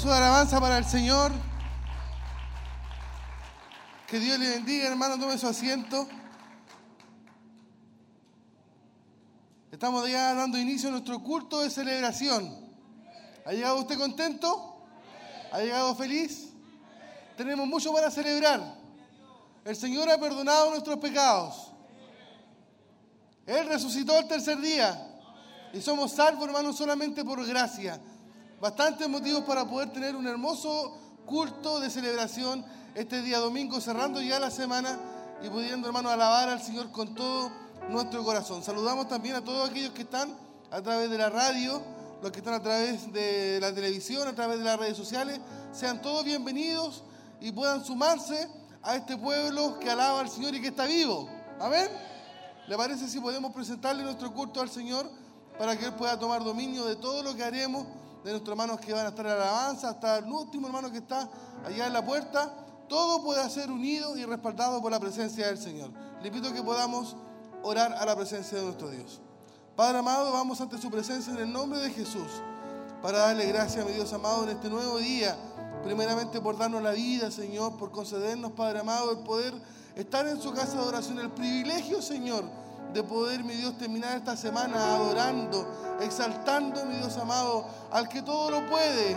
de alabanza para el Señor. Que Dios le bendiga, hermano, tome su asiento. Estamos ya dando inicio a nuestro culto de celebración. ¿Ha llegado usted contento? ¿Ha llegado feliz? Tenemos mucho para celebrar. El Señor ha perdonado nuestros pecados. Él resucitó el tercer día. Y somos salvos, hermanos, solamente por gracia. Bastantes motivos para poder tener un hermoso culto de celebración este día domingo, cerrando ya la semana y pudiendo, hermanos, alabar al Señor con todo nuestro corazón. Saludamos también a todos aquellos que están a través de la radio, los que están a través de la televisión, a través de las redes sociales. Sean todos bienvenidos y puedan sumarse a este pueblo que alaba al Señor y que está vivo. Amén. ¿Le parece si podemos presentarle nuestro culto al Señor? para que Él pueda tomar dominio de todo lo que haremos, de nuestros hermanos que van a estar en la alabanza, hasta el último hermano que está allá en la puerta. Todo puede ser unido y respaldado por la presencia del Señor. Le a que podamos orar a la presencia de nuestro Dios. Padre amado, vamos ante su presencia en el nombre de Jesús para darle gracias a mi Dios amado en este nuevo día. Primeramente por darnos la vida, Señor, por concedernos, Padre amado, el poder estar en su casa de oración, el privilegio, Señor, de poder, mi Dios, terminar esta semana adorando, exaltando, mi Dios amado, al que todo lo puede.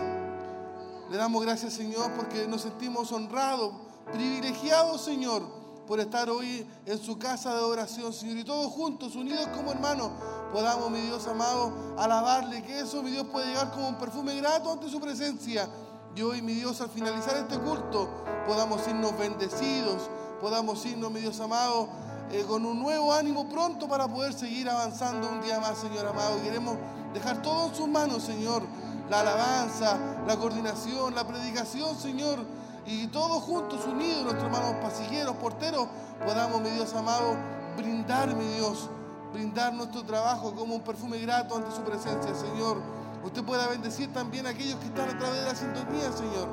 Le damos gracias, Señor, porque nos sentimos honrados, privilegiados, Señor, por estar hoy en su casa de oración, Señor, y todos juntos, unidos como hermanos, podamos, mi Dios amado, alabarle, que eso, mi Dios, puede llegar como un perfume grato ante su presencia. Y hoy, mi Dios, al finalizar este culto, podamos irnos bendecidos, podamos irnos, mi Dios amado, eh, con un nuevo ánimo pronto para poder seguir avanzando un día más, Señor amado. Queremos dejar todo en sus manos, Señor. La alabanza, la coordinación, la predicación, Señor. Y todos juntos, unidos, nuestros hermanos pasilleros, porteros, podamos, mi Dios amado, brindar, mi Dios, brindar nuestro trabajo como un perfume grato ante su presencia, Señor. Usted pueda bendecir también a aquellos que están a través de la sintonía, Señor.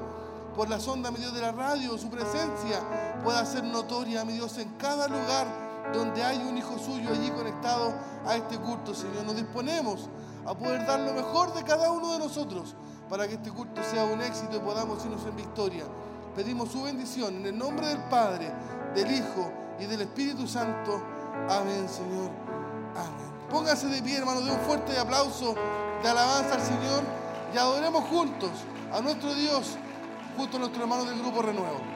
Por la sonda, mi Dios, de la radio, su presencia pueda ser notoria, mi Dios, en cada lugar donde hay un hijo suyo allí conectado a este culto, Señor. Nos disponemos a poder dar lo mejor de cada uno de nosotros para que este culto sea un éxito y podamos irnos en victoria. Pedimos su bendición en el nombre del Padre, del Hijo y del Espíritu Santo. Amén, Señor. Amén. Póngase de pie, hermano, de un fuerte aplauso de alabanza al Señor y adoremos juntos a nuestro Dios, junto a nuestros hermanos del Grupo Renuevo.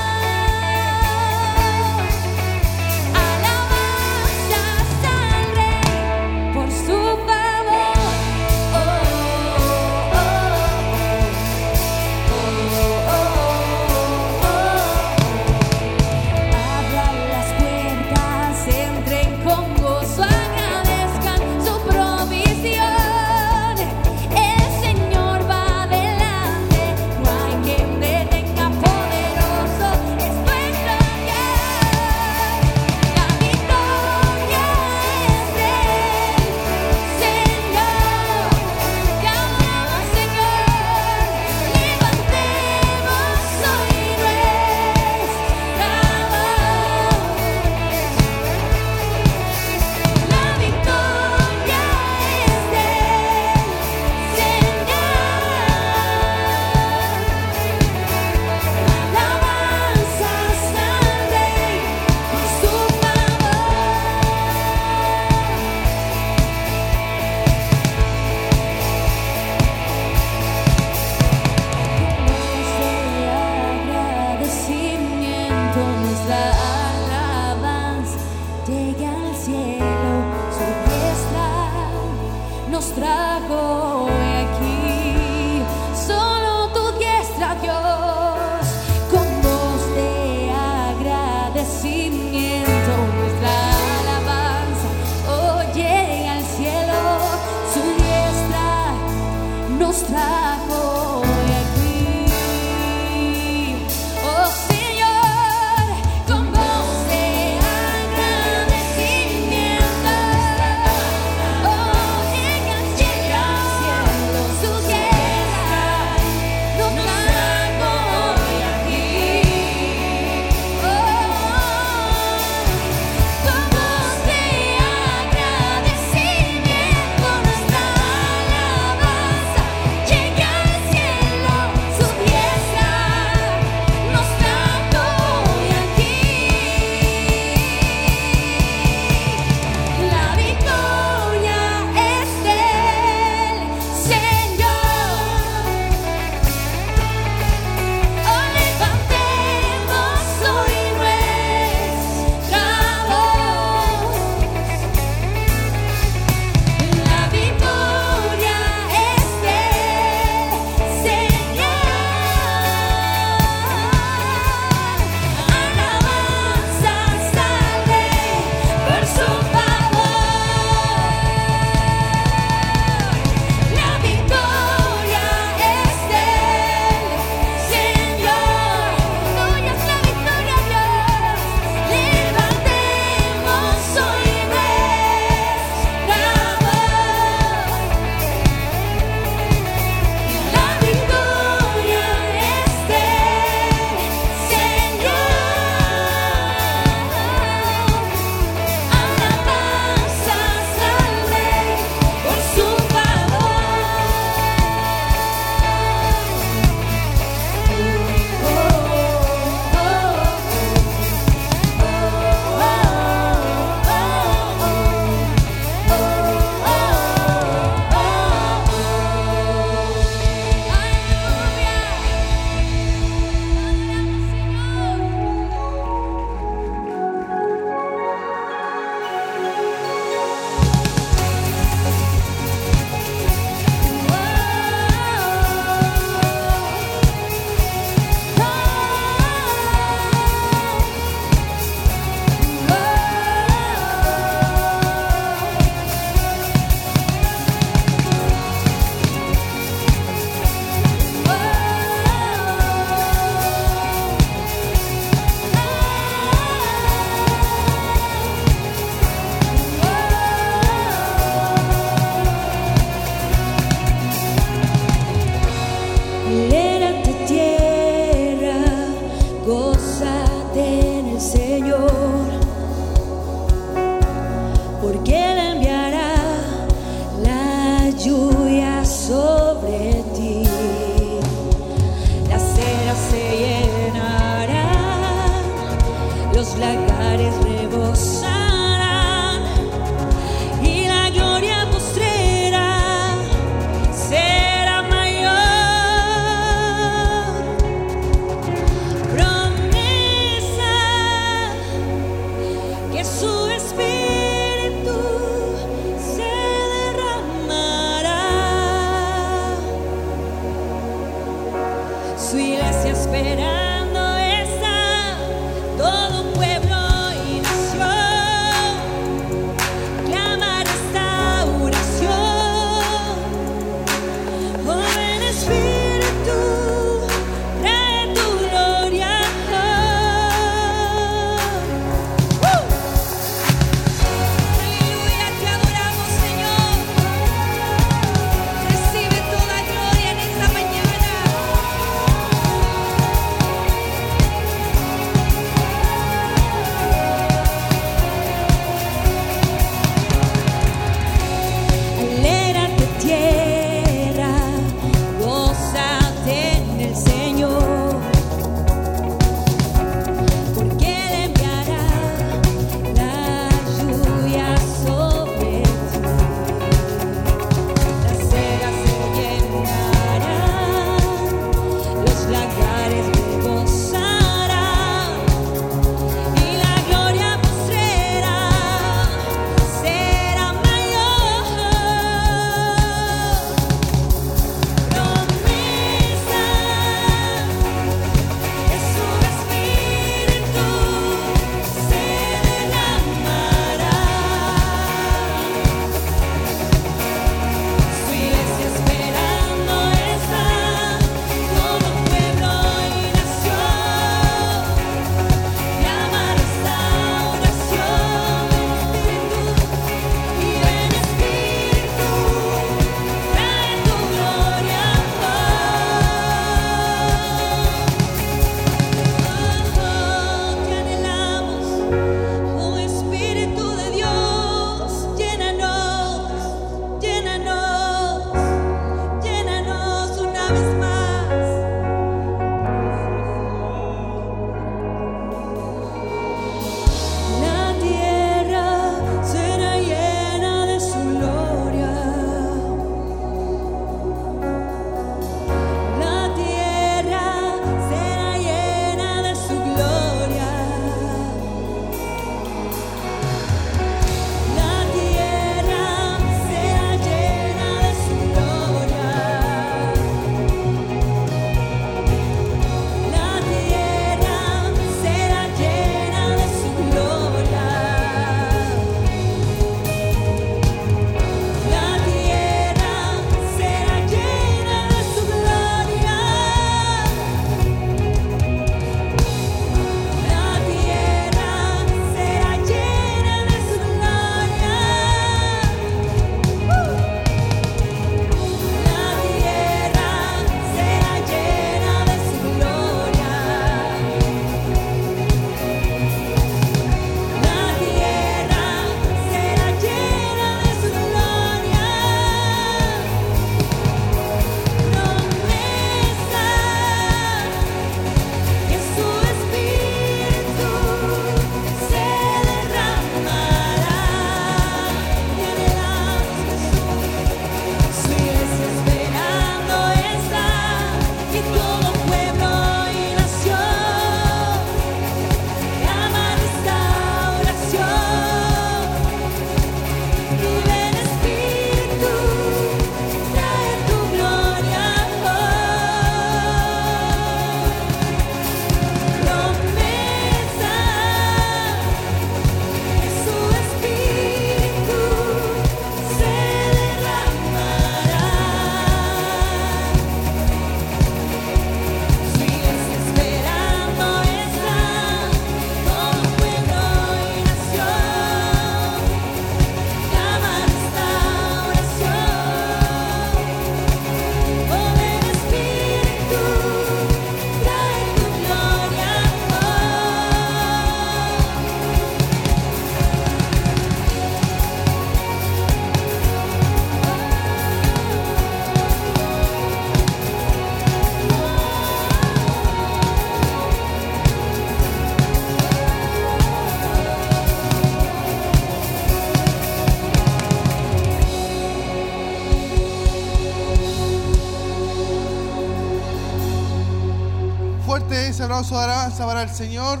De alabanza para el Señor.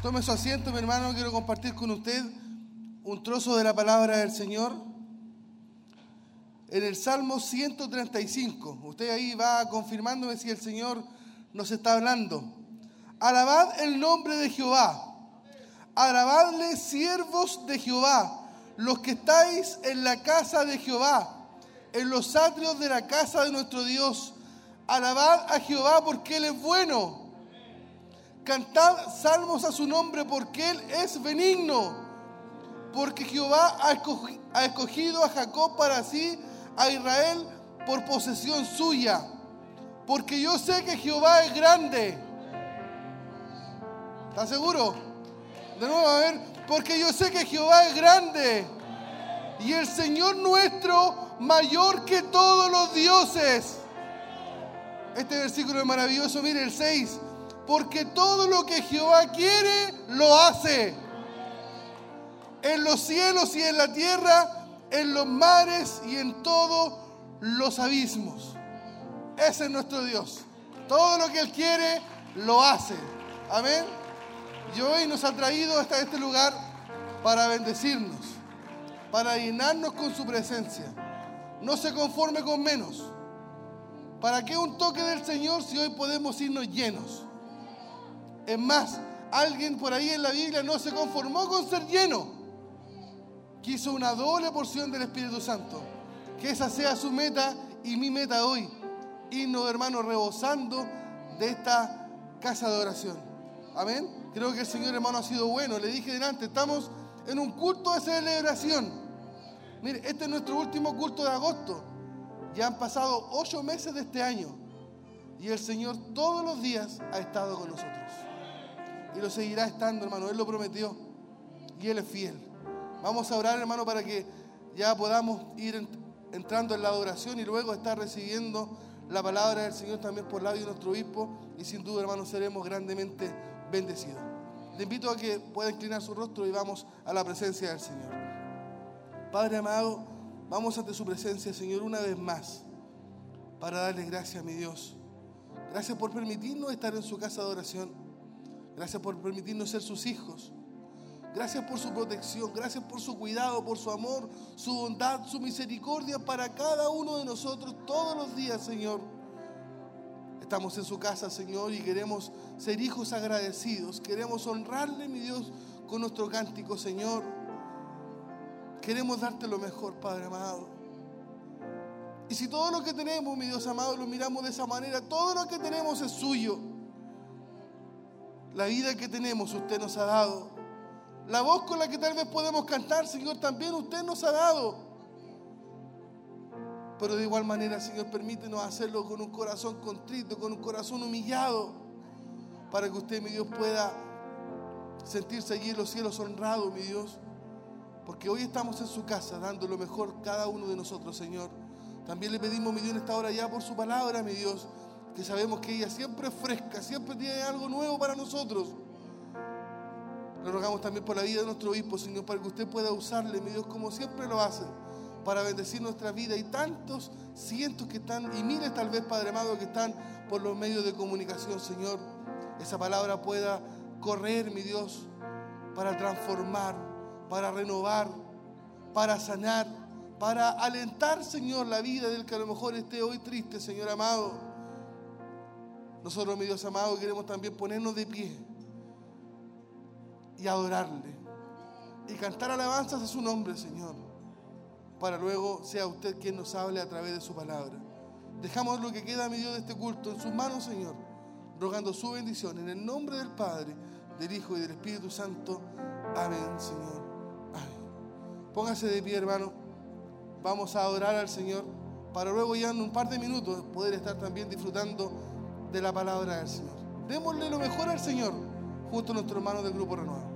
Tome su asiento, mi hermano. Quiero compartir con usted un trozo de la palabra del Señor. En el Salmo 135. Usted ahí va confirmándome si el Señor nos está hablando. Alabad el nombre de Jehová. Alabadle siervos de Jehová, los que estáis en la casa de Jehová, en los atrios de la casa de nuestro Dios. Alabad a Jehová porque Él es bueno. Cantad salmos a su nombre porque Él es benigno. Porque Jehová ha escogi- ha escogido a Jacob para sí, a Israel por posesión suya. Porque yo sé que Jehová es grande. ¿Está seguro? De nuevo, a ver. Porque yo sé que Jehová es grande. Y el Señor nuestro mayor que todos los dioses. Este versículo es maravilloso, mire el 6. Porque todo lo que Jehová quiere, lo hace. En los cielos y en la tierra, en los mares y en todos los abismos. Ese es nuestro Dios. Todo lo que Él quiere, lo hace. Amén. Y hoy nos ha traído hasta este lugar para bendecirnos, para llenarnos con su presencia. No se conforme con menos. ¿Para qué un toque del Señor si hoy podemos irnos llenos? Es más, alguien por ahí en la Biblia no se conformó con ser lleno. Quiso una doble porción del Espíritu Santo. Que esa sea su meta y mi meta hoy. Irnos, hermanos, rebosando de esta casa de oración. Amén. Creo que el Señor, hermano, ha sido bueno. Le dije delante, estamos en un culto de celebración. Mire, este es nuestro último culto de agosto. Ya han pasado ocho meses de este año y el Señor todos los días ha estado con nosotros. Y lo seguirá estando, hermano. Él lo prometió y Él es fiel. Vamos a orar, hermano, para que ya podamos ir en- entrando en la adoración y luego estar recibiendo la palabra del Señor también por labio de nuestro obispo. Y sin duda, hermano, seremos grandemente bendecidos. Le invito a que pueda inclinar su rostro y vamos a la presencia del Señor. Padre amado, vamos ante su presencia, Señor, una vez más, para darle gracias a mi Dios. Gracias por permitirnos estar en su casa de oración. Gracias por permitirnos ser sus hijos. Gracias por su protección, gracias por su cuidado, por su amor, su bondad, su misericordia para cada uno de nosotros todos los días, Señor. Estamos en su casa, Señor, y queremos ser hijos agradecidos. Queremos honrarle, mi Dios, con nuestro cántico, Señor. Queremos darte lo mejor, Padre amado. Y si todo lo que tenemos, mi Dios amado, lo miramos de esa manera, todo lo que tenemos es suyo. La vida que tenemos usted nos ha dado. La voz con la que tal vez podemos cantar, Señor, también usted nos ha dado. Pero de igual manera, Señor, permítenos hacerlo con un corazón contrito, con un corazón humillado, para que usted, mi Dios, pueda sentirse allí en los cielos honrado, mi Dios. Porque hoy estamos en su casa dando lo mejor cada uno de nosotros, Señor. También le pedimos, mi Dios, en esta hora ya por su palabra, mi Dios, que sabemos que ella siempre es fresca, siempre tiene algo nuevo para nosotros. Le rogamos también por la vida de nuestro obispo, Señor, para que usted pueda usarle, mi Dios, como siempre lo hace, para bendecir nuestra vida. Y tantos cientos que están, y miles tal vez, Padre amado, que están por los medios de comunicación, Señor. Esa palabra pueda correr, mi Dios, para transformar, para renovar, para sanar, para alentar, Señor, la vida del que a lo mejor esté hoy triste, Señor amado. Nosotros, mi Dios amado, queremos también ponernos de pie y adorarle y cantar alabanzas a su nombre, Señor, para luego sea usted quien nos hable a través de su palabra. Dejamos lo que queda, mi Dios, de este culto en sus manos, Señor, rogando su bendición en el nombre del Padre, del Hijo y del Espíritu Santo. Amén, Señor. Póngase de pie, hermano. Vamos a adorar al Señor para luego ya en un par de minutos poder estar también disfrutando de la palabra del Señor. Démosle lo mejor al Señor junto a nuestros hermanos del Grupo Renuevo.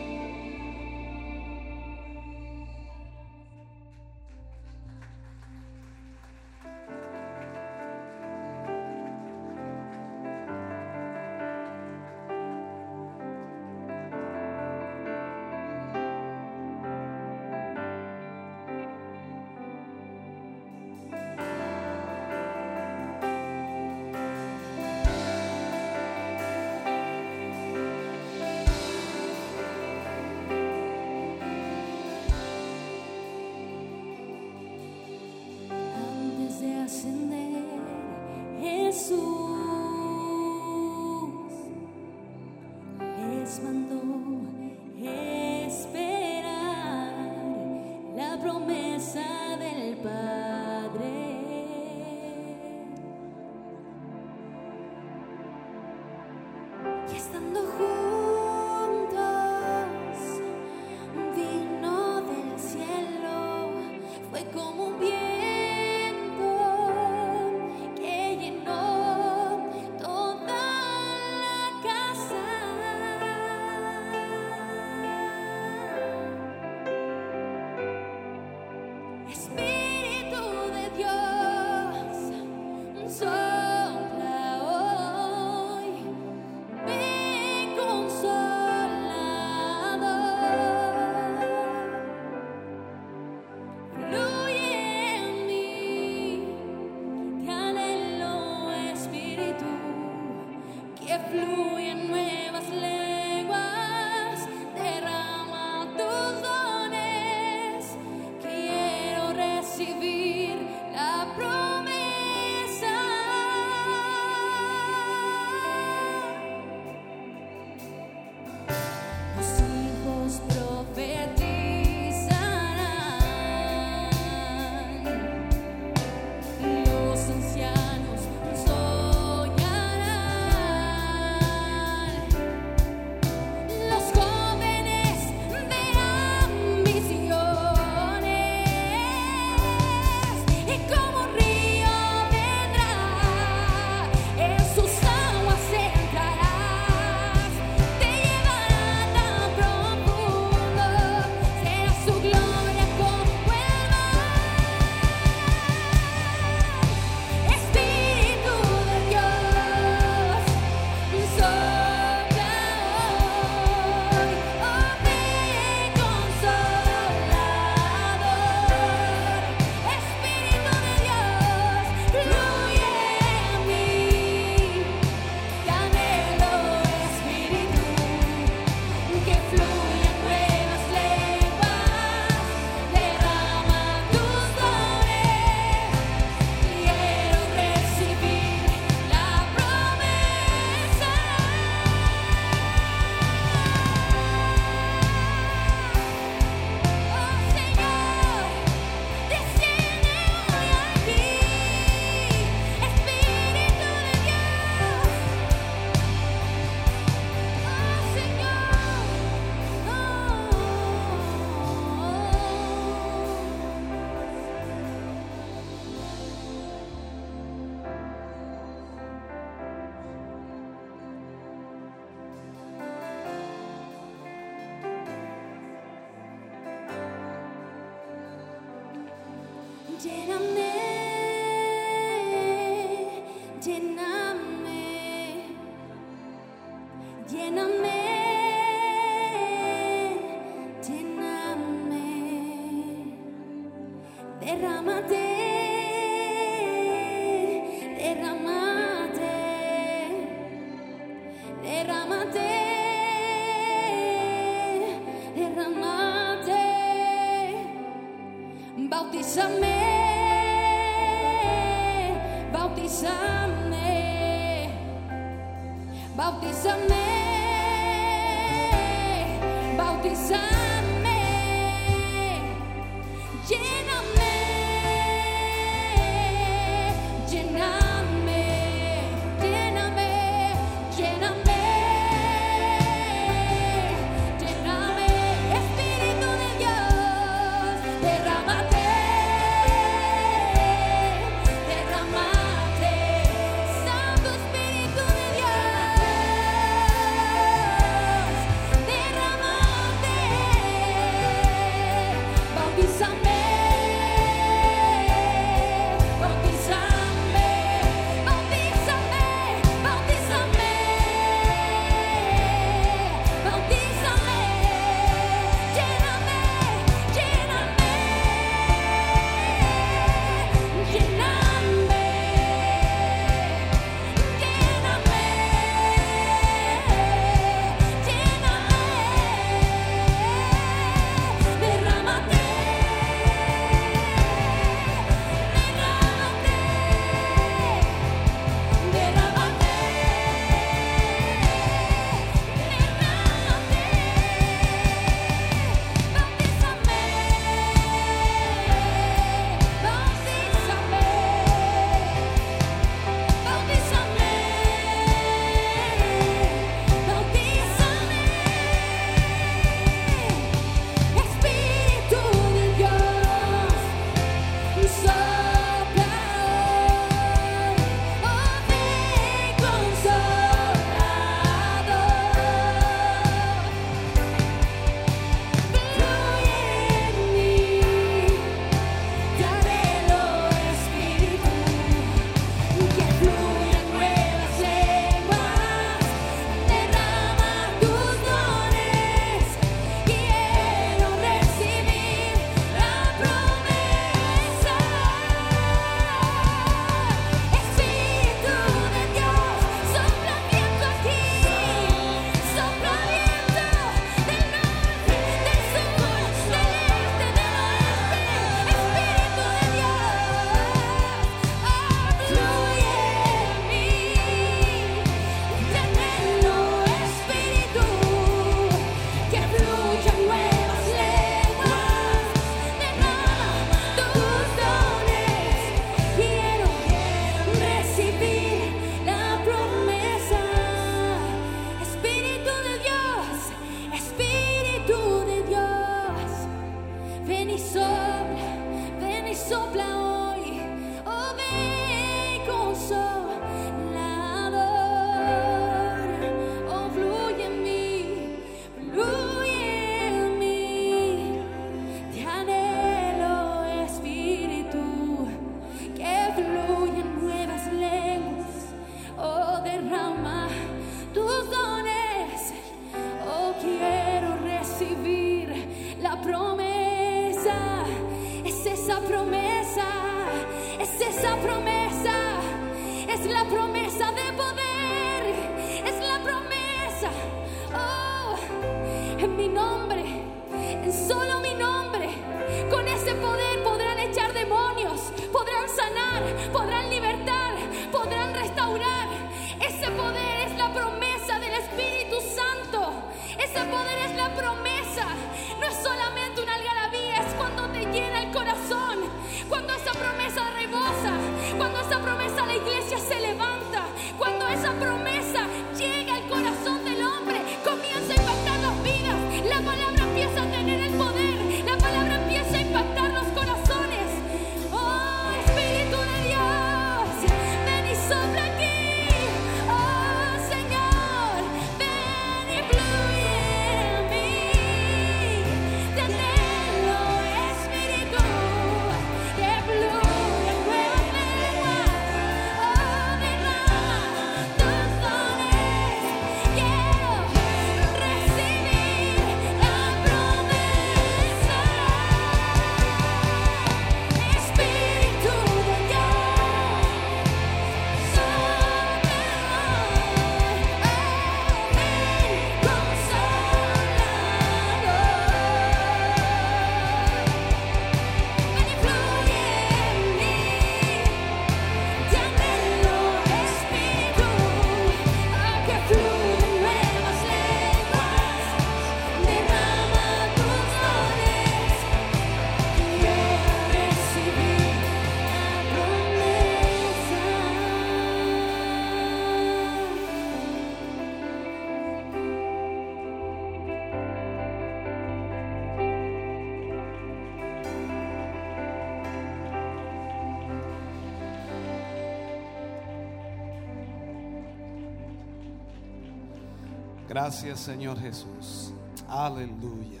Gracias Señor Jesús. Aleluya.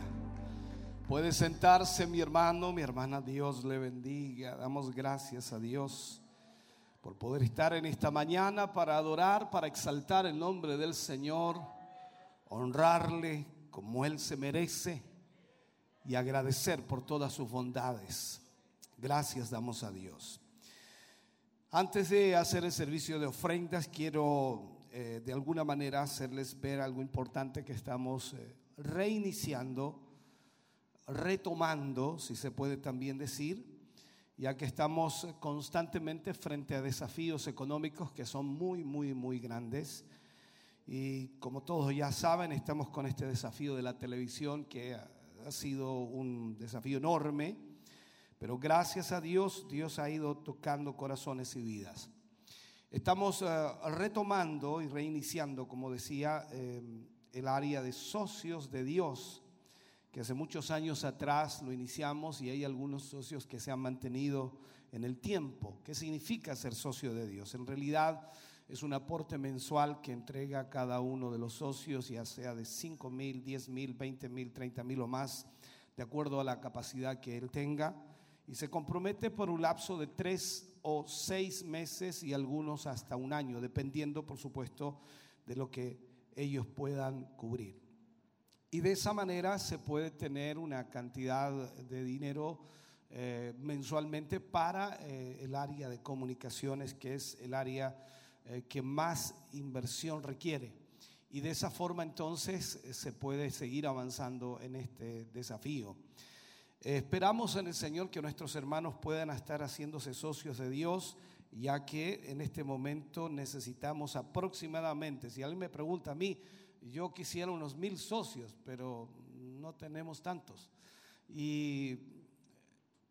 Puede sentarse mi hermano, mi hermana, Dios le bendiga. Damos gracias a Dios por poder estar en esta mañana para adorar, para exaltar el nombre del Señor, honrarle como Él se merece y agradecer por todas sus bondades. Gracias damos a Dios. Antes de hacer el servicio de ofrendas, quiero eh, de alguna manera hacerles ver algo importante que estamos eh, reiniciando, retomando, si se puede también decir, ya que estamos constantemente frente a desafíos económicos que son muy, muy, muy grandes. Y como todos ya saben, estamos con este desafío de la televisión que ha sido un desafío enorme, pero gracias a Dios, Dios ha ido tocando corazones y vidas. Estamos eh, retomando y reiniciando, como decía, eh, el área de socios de Dios, que hace muchos años atrás lo iniciamos y hay algunos socios que se han mantenido en el tiempo. ¿Qué significa ser socio de Dios? En realidad es un aporte mensual que entrega cada uno de los socios, ya sea de 5 mil, 10 mil, 20 mil, 30 mil o más, de acuerdo a la capacidad que él tenga, y se compromete por un lapso de tres o seis meses y algunos hasta un año, dependiendo, por supuesto, de lo que ellos puedan cubrir. Y de esa manera se puede tener una cantidad de dinero eh, mensualmente para eh, el área de comunicaciones, que es el área eh, que más inversión requiere. Y de esa forma entonces eh, se puede seguir avanzando en este desafío. Eh, esperamos en el Señor que nuestros hermanos puedan estar haciéndose socios de Dios, ya que en este momento necesitamos aproximadamente, si alguien me pregunta a mí, yo quisiera unos mil socios, pero no tenemos tantos. Y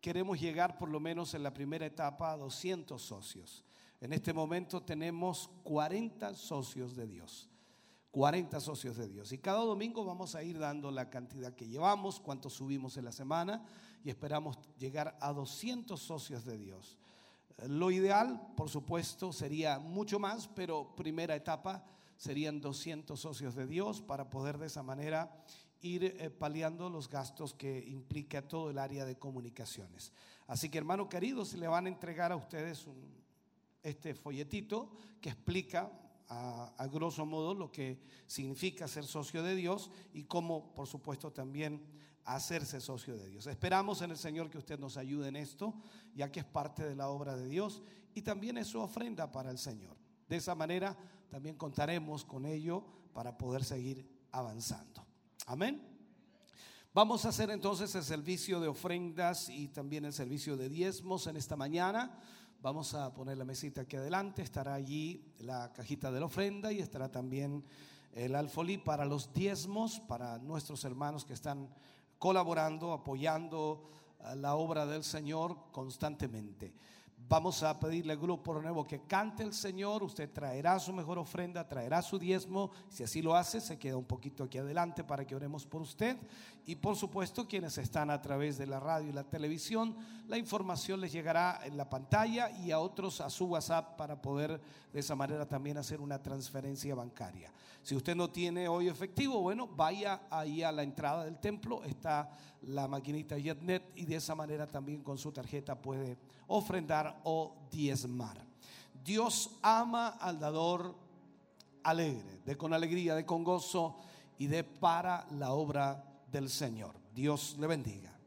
queremos llegar por lo menos en la primera etapa a 200 socios. En este momento tenemos 40 socios de Dios. 40 socios de Dios. Y cada domingo vamos a ir dando la cantidad que llevamos, cuánto subimos en la semana y esperamos llegar a 200 socios de Dios. Lo ideal, por supuesto, sería mucho más, pero primera etapa serían 200 socios de Dios para poder de esa manera ir eh, paliando los gastos que implica todo el área de comunicaciones. Así que hermano querido, se le van a entregar a ustedes este folletito que explica a, a, grosso modo lo que significa ser socio de Dios y cómo, por supuesto, también hacerse socio de Dios. Esperamos en el Señor que usted nos ayude en esto, ya que es parte de la obra de Dios y también es su ofrenda para el Señor. De esa manera también contaremos con ello para poder seguir avanzando. Amén. Vamos a hacer entonces el servicio de ofrendas y también el servicio de diezmos en esta mañana. Vamos a poner la mesita aquí adelante, estará allí la cajita de la ofrenda y estará también el alfolí para los diezmos, para nuestros hermanos que están colaborando, apoyando la obra del Señor constantemente. Vamos a pedirle al grupo nuevo que cante el Señor. Usted traerá su mejor ofrenda, traerá su diezmo. Si así lo hace, se queda un poquito aquí adelante para que oremos por usted. Y por supuesto, quienes están a través de la radio y la televisión, la información les llegará en la pantalla y a otros a su WhatsApp para poder de esa manera también hacer una transferencia bancaria. Si usted no tiene hoy efectivo, bueno, vaya ahí a la entrada del templo, está la maquinita JetNet y de esa manera también con su tarjeta puede ofrendar o diezmar. Dios ama al dador alegre, de con alegría, de con gozo y de para la obra del Señor. Dios le bendiga.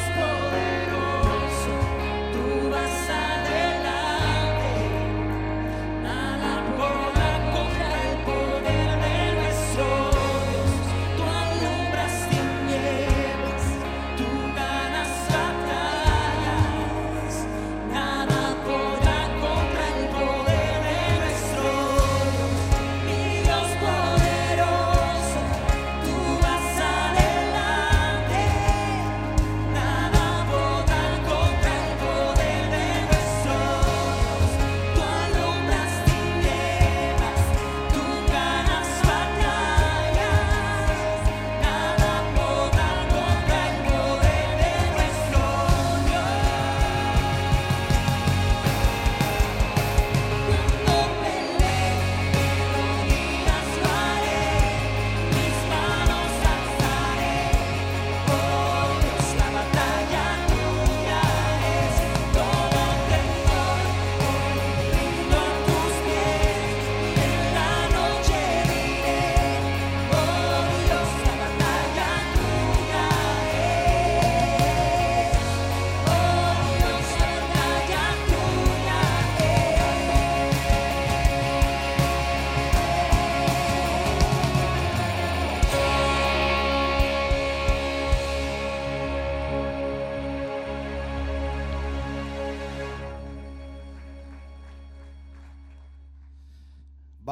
gospel.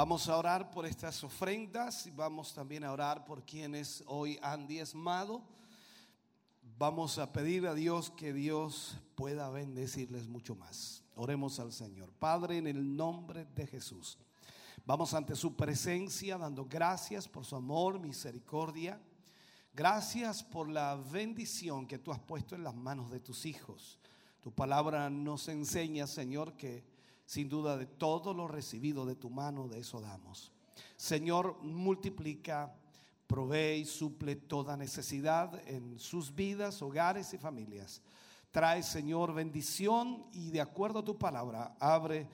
Vamos a orar por estas ofrendas y vamos también a orar por quienes hoy han diezmado. Vamos a pedir a Dios que Dios pueda bendecirles mucho más. Oremos al Señor. Padre, en el nombre de Jesús. Vamos ante su presencia dando gracias por su amor, misericordia. Gracias por la bendición que tú has puesto en las manos de tus hijos. Tu palabra nos enseña, Señor, que sin duda de todo lo recibido de tu mano, de eso damos. Señor, multiplica, provee y suple toda necesidad en sus vidas, hogares y familias. Trae, Señor, bendición y de acuerdo a tu palabra, abre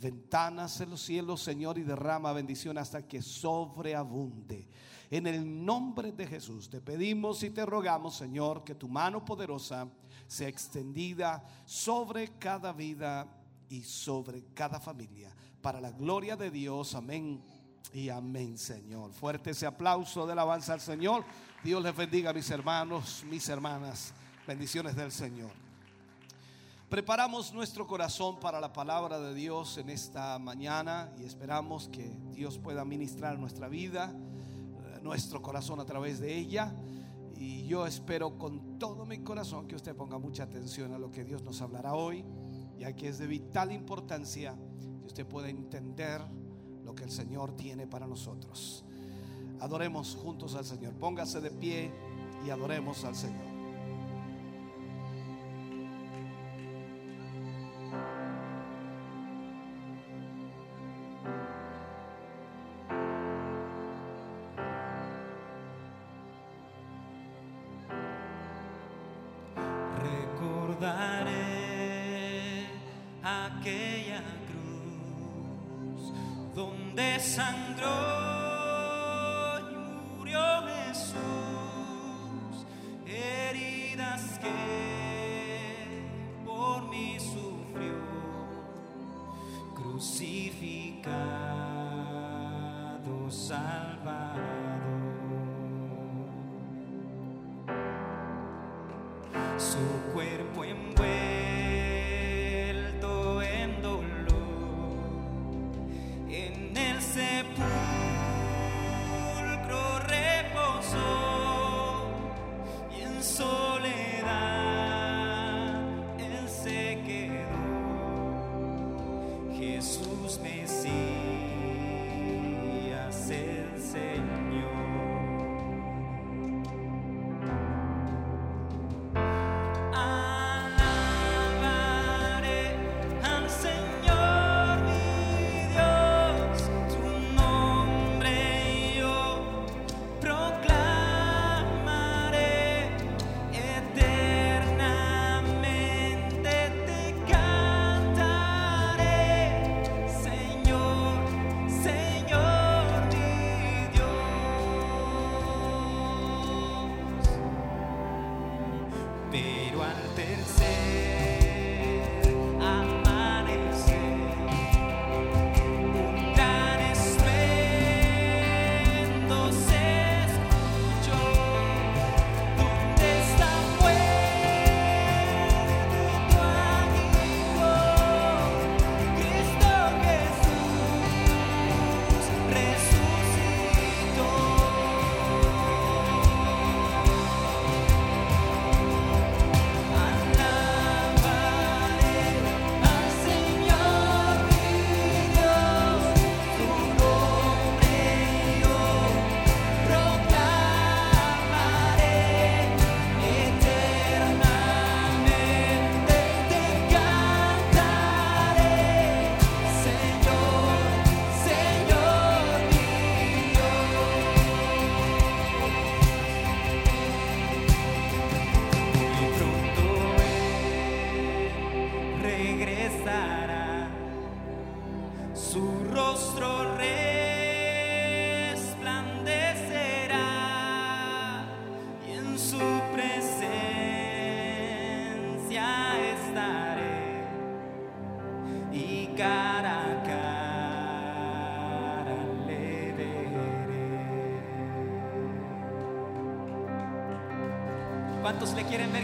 ventanas en los cielos, Señor, y derrama bendición hasta que sobreabunde. En el nombre de Jesús te pedimos y te rogamos, Señor, que tu mano poderosa sea extendida sobre cada vida y sobre cada familia. Para la gloria de Dios, amén y amén, Señor. Fuerte ese aplauso de alabanza al Señor. Dios les bendiga, mis hermanos, mis hermanas. Bendiciones del Señor. Preparamos nuestro corazón para la palabra de Dios en esta mañana y esperamos que Dios pueda ministrar nuestra vida, eh, nuestro corazón a través de ella. Y yo espero con todo mi corazón que usted ponga mucha atención a lo que Dios nos hablará hoy, ya que es de vital importancia que usted pueda entender lo que el Señor tiene para nosotros. Adoremos juntos al Señor. Póngase de pie y adoremos al Señor.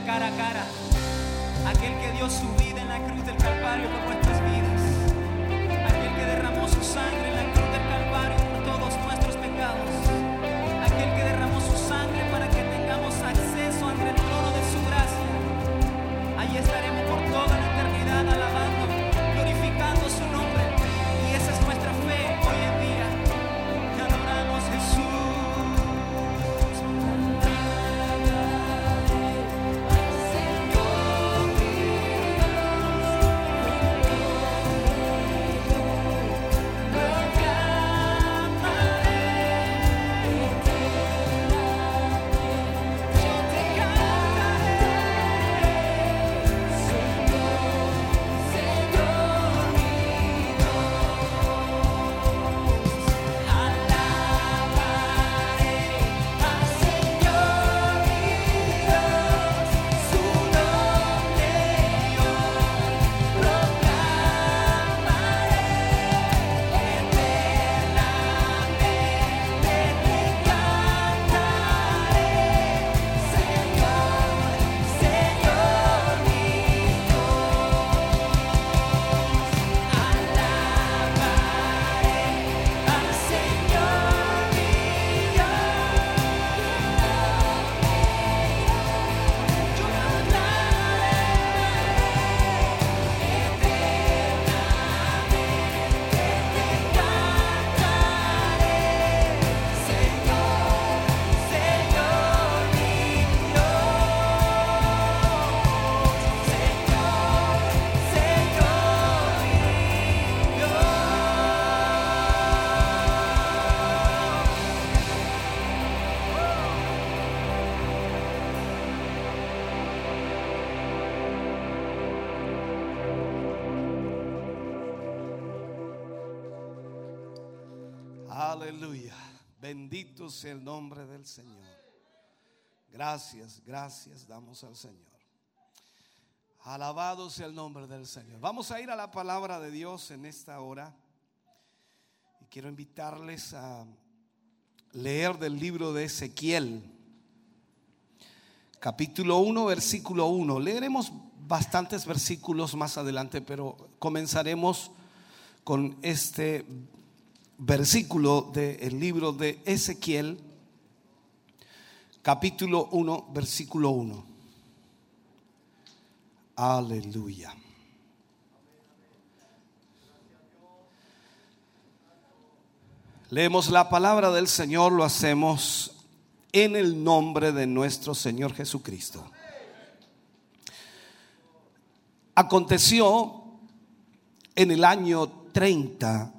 Cara a cara? Sea el nombre del Señor. Gracias, gracias damos al Señor. Alabado sea el nombre del Señor. Vamos a ir a la palabra de Dios en esta hora. Y quiero invitarles a leer del libro de Ezequiel, capítulo 1, versículo 1. Leeremos bastantes versículos más adelante, pero comenzaremos con este versículo del libro de Ezequiel, capítulo 1, versículo 1. Aleluya. Leemos la palabra del Señor, lo hacemos en el nombre de nuestro Señor Jesucristo. Aconteció en el año 30,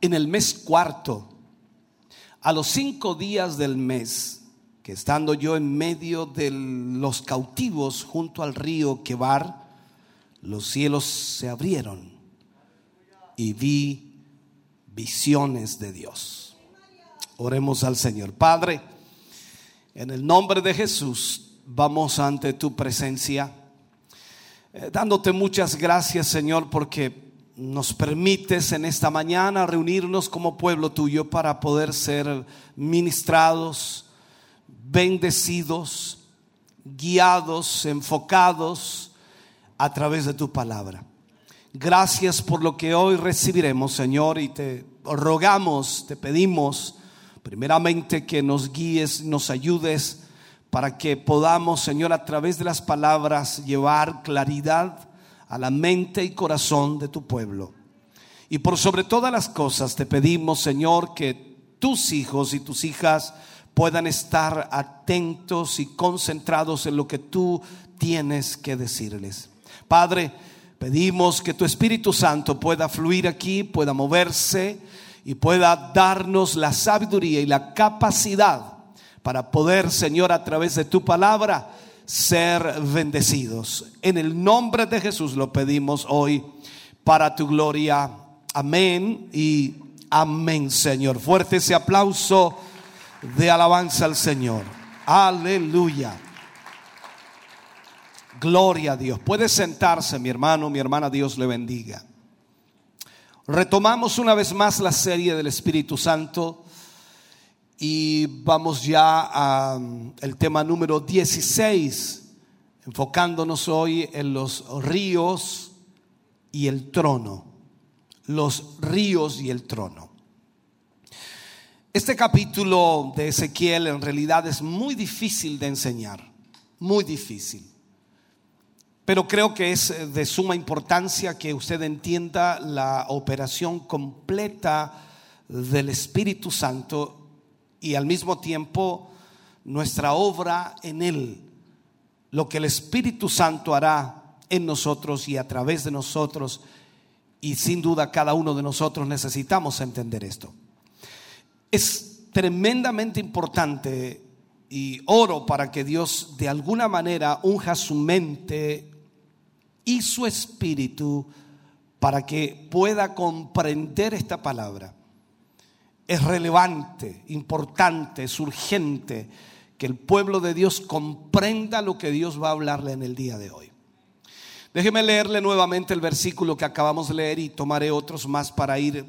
en el mes cuarto, a los cinco días del mes, que estando yo en medio de los cautivos junto al río Quebar, los cielos se abrieron y vi visiones de Dios. Oremos al Señor. Padre, en el nombre de Jesús, vamos ante tu presencia, eh, dándote muchas gracias, Señor, porque nos permites en esta mañana reunirnos como pueblo tuyo para poder ser ministrados, bendecidos, guiados, enfocados a través de tu palabra. Gracias por lo que hoy recibiremos, Señor, y te rogamos, te pedimos, primeramente que nos guíes, nos ayudes para que podamos, Señor, a través de las palabras llevar claridad a la mente y corazón de tu pueblo. Y por sobre todas las cosas te pedimos, Señor, que tus hijos y tus hijas puedan estar atentos y concentrados en lo que tú tienes que decirles. Padre, pedimos que tu Espíritu Santo pueda fluir aquí, pueda moverse y pueda darnos la sabiduría y la capacidad para poder, Señor, a través de tu palabra, ser bendecidos. En el nombre de Jesús lo pedimos hoy para tu gloria. Amén y amén, Señor. Fuerte ese aplauso de alabanza al Señor. Aleluya. Gloria a Dios. Puede sentarse, mi hermano, mi hermana, Dios le bendiga. Retomamos una vez más la serie del Espíritu Santo y vamos ya al tema número 16, enfocándonos hoy en los ríos y el trono. Los ríos y el trono. Este capítulo de Ezequiel en realidad es muy difícil de enseñar, muy difícil. Pero creo que es de suma importancia que usted entienda la operación completa del Espíritu Santo y al mismo tiempo nuestra obra en Él. Lo que el Espíritu Santo hará en nosotros y a través de nosotros. Y sin duda cada uno de nosotros necesitamos entender esto. Es tremendamente importante y oro para que Dios de alguna manera unja su mente y su espíritu para que pueda comprender esta palabra es relevante, importante, es urgente que el pueblo de Dios comprenda lo que Dios va a hablarle en el día de hoy. Déjeme leerle nuevamente el versículo que acabamos de leer y tomaré otros más para ir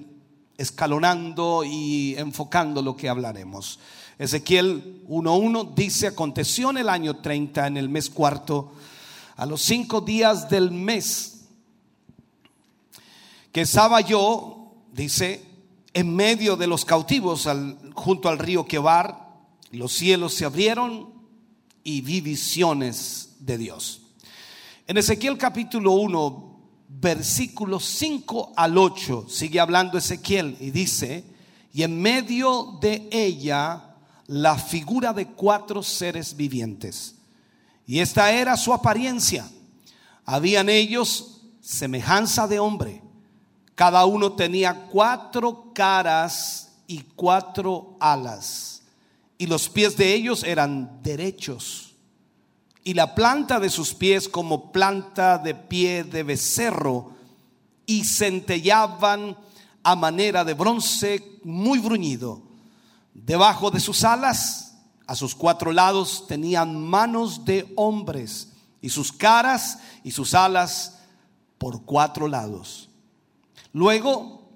escalonando y enfocando lo que hablaremos. Ezequiel 1.1 dice, aconteció en el año 30, en el mes cuarto, a los cinco días del mes, que estaba yo, dice, en medio de los cautivos junto al río Quebar, los cielos se abrieron y vi visiones de Dios. En Ezequiel capítulo 1, versículos 5 al 8, sigue hablando Ezequiel y dice, y en medio de ella la figura de cuatro seres vivientes. Y esta era su apariencia. Habían ellos semejanza de hombre cada uno tenía cuatro caras y cuatro alas, y los pies de ellos eran derechos, y la planta de sus pies como planta de pie de becerro, y centellaban a manera de bronce muy bruñido. Debajo de sus alas, a sus cuatro lados, tenían manos de hombres y sus caras y sus alas por cuatro lados. Luego,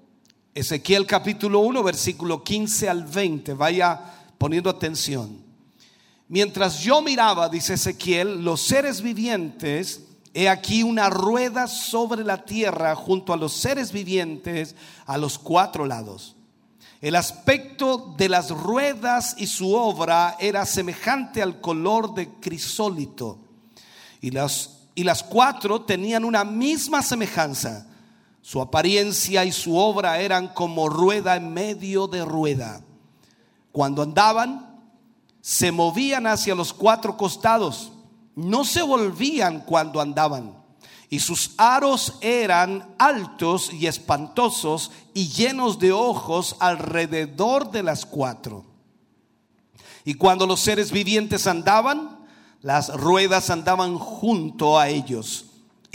Ezequiel capítulo 1, versículo 15 al 20, vaya poniendo atención. Mientras yo miraba, dice Ezequiel, los seres vivientes, he aquí una rueda sobre la tierra junto a los seres vivientes a los cuatro lados. El aspecto de las ruedas y su obra era semejante al color de crisólito. Y las, y las cuatro tenían una misma semejanza. Su apariencia y su obra eran como rueda en medio de rueda. Cuando andaban, se movían hacia los cuatro costados, no se volvían cuando andaban. Y sus aros eran altos y espantosos y llenos de ojos alrededor de las cuatro. Y cuando los seres vivientes andaban, las ruedas andaban junto a ellos.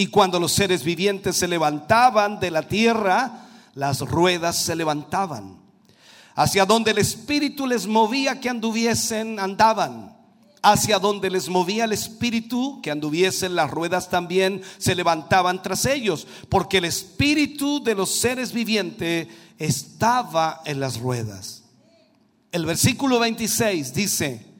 Y cuando los seres vivientes se levantaban de la tierra, las ruedas se levantaban. Hacia donde el Espíritu les movía que anduviesen, andaban. Hacia donde les movía el Espíritu que anduviesen, las ruedas también se levantaban tras ellos. Porque el Espíritu de los seres vivientes estaba en las ruedas. El versículo 26 dice,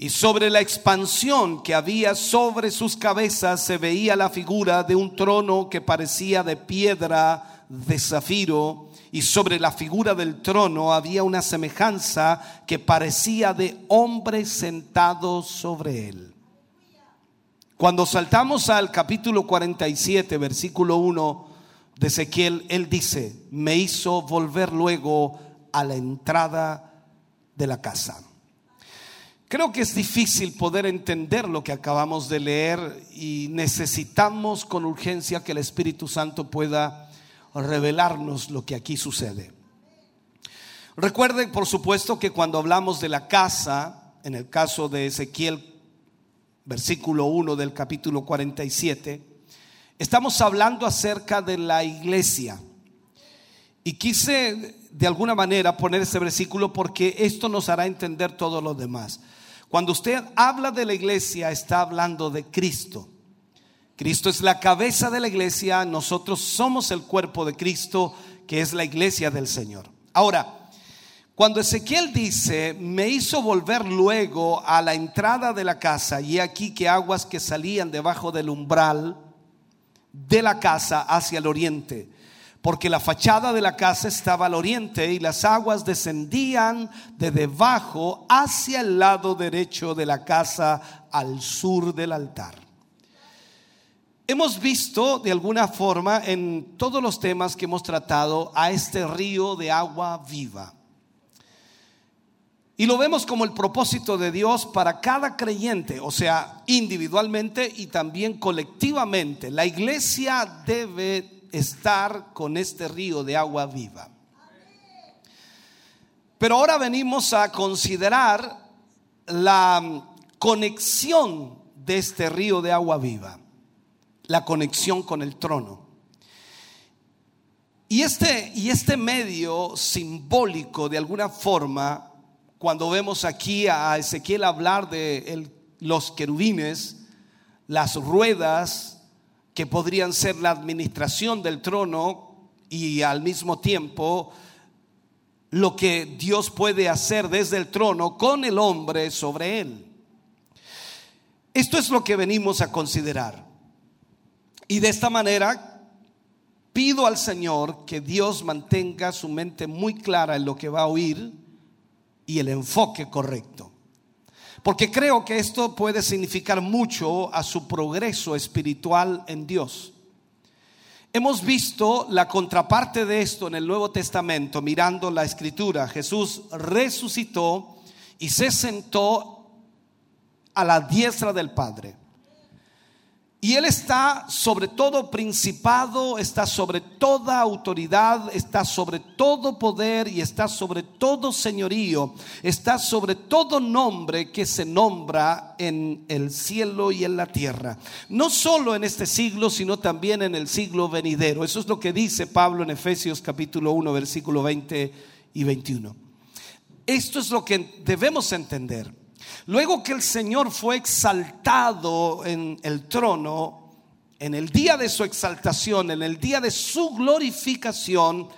y sobre la expansión que había sobre sus cabezas se veía la figura de un trono que parecía de piedra de zafiro y sobre la figura del trono había una semejanza que parecía de hombre sentado sobre él. Cuando saltamos al capítulo 47, versículo 1 de Ezequiel, él dice, me hizo volver luego a la entrada de la casa. Creo que es difícil poder entender lo que acabamos de leer y necesitamos con urgencia que el Espíritu Santo pueda revelarnos lo que aquí sucede. Recuerden, por supuesto, que cuando hablamos de la casa, en el caso de Ezequiel, versículo 1 del capítulo 47, estamos hablando acerca de la iglesia. Y quise de alguna manera poner ese versículo porque esto nos hará entender todo lo demás. Cuando usted habla de la iglesia, está hablando de Cristo. Cristo es la cabeza de la iglesia, nosotros somos el cuerpo de Cristo, que es la iglesia del Señor. Ahora, cuando Ezequiel dice, me hizo volver luego a la entrada de la casa, y aquí que aguas que salían debajo del umbral de la casa hacia el oriente, porque la fachada de la casa estaba al oriente y las aguas descendían de debajo hacia el lado derecho de la casa al sur del altar. Hemos visto de alguna forma en todos los temas que hemos tratado a este río de agua viva. Y lo vemos como el propósito de Dios para cada creyente, o sea, individualmente y también colectivamente. La iglesia debe estar con este río de agua viva. Pero ahora venimos a considerar la conexión de este río de agua viva la conexión con el trono. Y este, y este medio simbólico, de alguna forma, cuando vemos aquí a Ezequiel hablar de los querubines, las ruedas que podrían ser la administración del trono y al mismo tiempo lo que Dios puede hacer desde el trono con el hombre sobre él. Esto es lo que venimos a considerar. Y de esta manera pido al Señor que Dios mantenga su mente muy clara en lo que va a oír y el enfoque correcto. Porque creo que esto puede significar mucho a su progreso espiritual en Dios. Hemos visto la contraparte de esto en el Nuevo Testamento, mirando la escritura. Jesús resucitó y se sentó a la diestra del Padre. Y Él está sobre todo principado, está sobre toda autoridad, está sobre todo poder y está sobre todo señorío, está sobre todo nombre que se nombra en el cielo y en la tierra. No solo en este siglo, sino también en el siglo venidero. Eso es lo que dice Pablo en Efesios capítulo 1, versículo 20 y 21. Esto es lo que debemos entender. Luego que el Señor fue exaltado en el trono, en el día de su exaltación, en el día de su glorificación,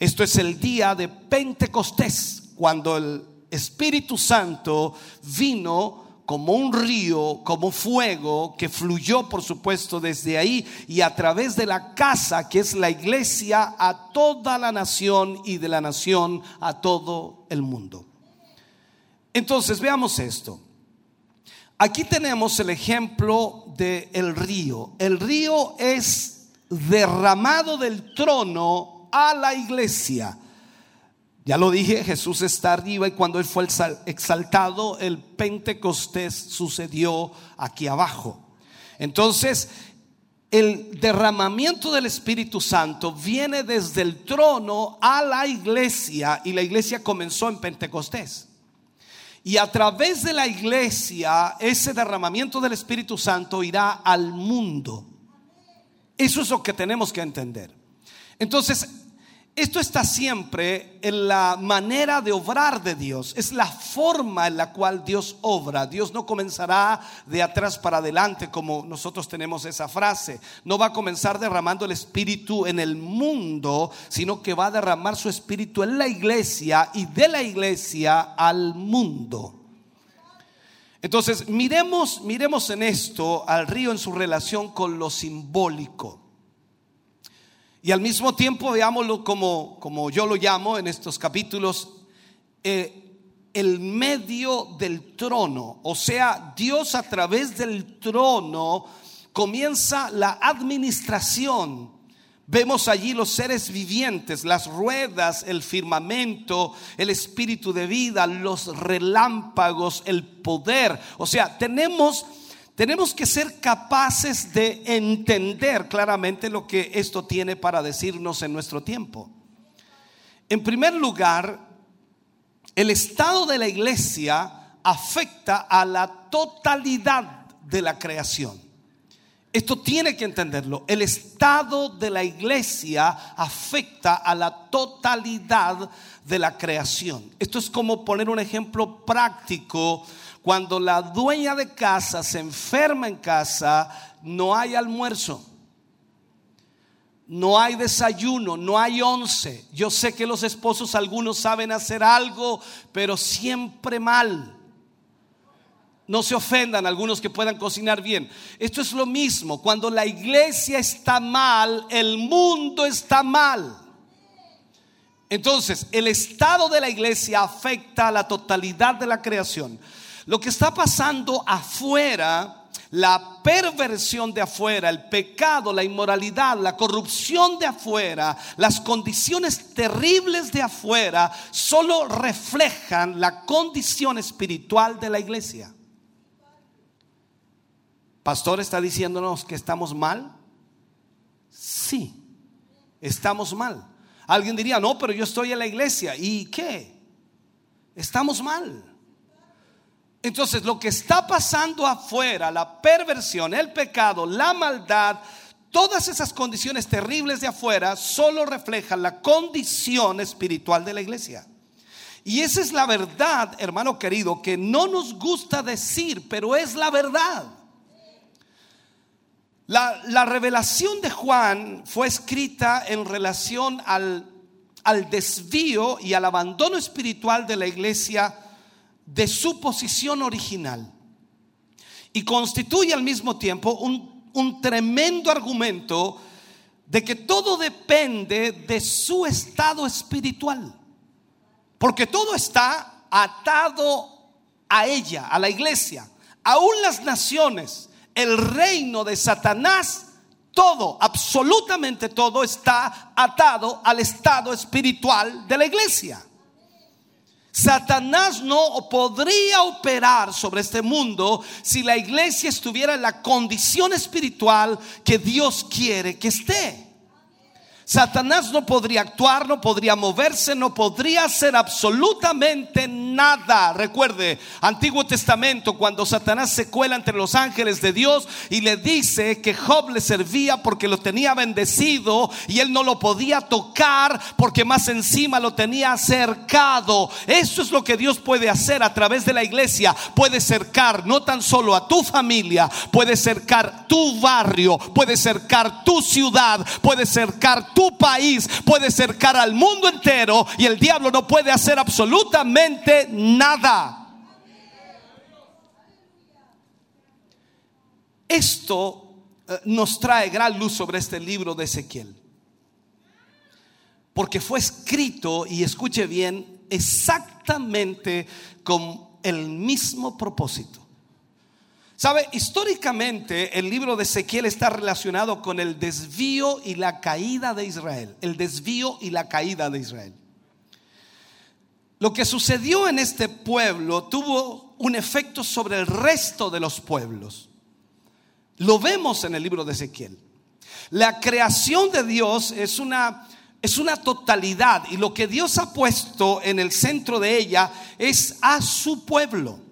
esto es el día de Pentecostés, cuando el Espíritu Santo vino como un río, como fuego, que fluyó, por supuesto, desde ahí y a través de la casa, que es la iglesia, a toda la nación y de la nación a todo el mundo. Entonces, veamos esto. Aquí tenemos el ejemplo del el río. El río es derramado del trono a la iglesia. Ya lo dije, Jesús está arriba y cuando Él fue exaltado, el Pentecostés sucedió aquí abajo. Entonces, el derramamiento del Espíritu Santo viene desde el trono a la iglesia y la iglesia comenzó en Pentecostés. Y a través de la iglesia, ese derramamiento del Espíritu Santo irá al mundo. Eso es lo que tenemos que entender. Entonces, esto está siempre en la manera de obrar de Dios. Es la forma en la cual Dios obra. Dios no comenzará de atrás para adelante como nosotros tenemos esa frase. No va a comenzar derramando el Espíritu en el mundo, sino que va a derramar su Espíritu en la iglesia y de la iglesia al mundo. Entonces, miremos, miremos en esto al río en su relación con lo simbólico. Y al mismo tiempo veámoslo como, como yo lo llamo en estos capítulos, eh, el medio del trono. O sea, Dios a través del trono comienza la administración. Vemos allí los seres vivientes, las ruedas, el firmamento, el espíritu de vida, los relámpagos, el poder. O sea, tenemos tenemos que ser capaces de entender claramente lo que esto tiene para decirnos en nuestro tiempo. En primer lugar, el estado de la iglesia afecta a la totalidad de la creación. Esto tiene que entenderlo. El estado de la iglesia afecta a la totalidad de la creación. Esto es como poner un ejemplo práctico cuando la dueña de casa se enferma en casa, no hay almuerzo. No hay desayuno, no hay once. Yo sé que los esposos algunos saben hacer algo, pero siempre mal. No se ofendan algunos que puedan cocinar bien. Esto es lo mismo. Cuando la iglesia está mal, el mundo está mal. Entonces, el estado de la iglesia afecta a la totalidad de la creación. Lo que está pasando afuera, la perversión de afuera, el pecado, la inmoralidad, la corrupción de afuera, las condiciones terribles de afuera, solo reflejan la condición espiritual de la iglesia. Pastor está diciéndonos que estamos mal. Sí, estamos mal. Alguien diría, no, pero yo estoy en la iglesia. ¿Y qué? Estamos mal. Entonces, lo que está pasando afuera, la perversión, el pecado, la maldad, todas esas condiciones terribles de afuera solo reflejan la condición espiritual de la iglesia. Y esa es la verdad, hermano querido, que no nos gusta decir, pero es la verdad. La, revelación de Juan fue escrita en relación al, al desvío y al abandono espiritual de la iglesia de su posición original y constituye al mismo tiempo un, tremendo argumento de que todo depende de su estado espiritual. Porque todo está atado a ella, a la iglesia. Aún las naciones, el reino de Satanás, todo, absolutamente todo está atado al estado espiritual de la iglesia. Satanás no podría operar sobre este mundo si la iglesia estuviera en la condición espiritual que Dios quiere que esté. Satanás no podría actuar, no podría moverse, no podría hacer absolutamente nada. Recuerde, Antiguo Testamento, cuando Satanás se cuela entre los ángeles de Dios y le dice que Job le servía porque lo tenía bendecido y él no lo podía tocar porque más encima lo tenía cercado. Eso es lo que Dios puede hacer a través de la iglesia. Puede cercar no tan solo a tu familia, puede cercar tu barrio, puede cercar tu ciudad, puede cercar tu país, puede cercar al mundo entero y el diablo no puede hacer absolutamente nada. Esto eh, nos trae gran luz sobre este libro de Ezequiel. Porque fue escrito, y escuche bien, exactamente con el mismo propósito. Sabe, históricamente el libro de Ezequiel está relacionado con el desvío y la caída de Israel. El desvío y la caída de Israel. Lo que sucedió en este pueblo tuvo un efecto sobre el resto de los pueblos. Lo vemos en el libro de Ezequiel. La creación de Dios es una, es una totalidad y lo que Dios ha puesto en el centro de ella es a su pueblo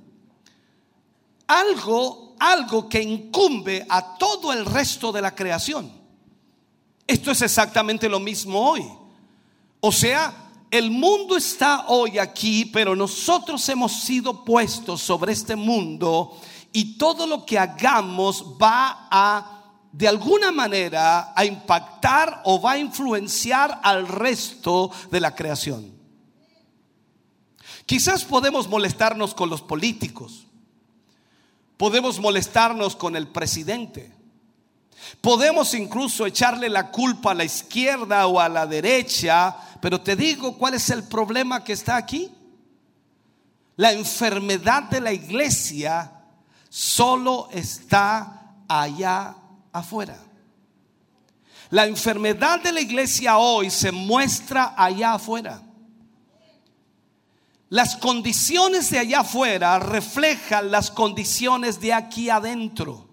algo, algo que incumbe a todo el resto de la creación. Esto es exactamente lo mismo hoy. O sea, el mundo está hoy aquí, pero nosotros hemos sido puestos sobre este mundo y todo lo que hagamos va a, de alguna manera, a impactar o va a influenciar al resto de la creación. Quizás podemos molestarnos con los políticos. Podemos molestarnos con el presidente. Podemos incluso echarle la culpa a la izquierda o a la derecha, pero te digo cuál es el problema que está aquí. La enfermedad de la iglesia solo está allá afuera. La enfermedad de la iglesia hoy se muestra allá afuera. Las condiciones de allá afuera reflejan las condiciones de aquí adentro.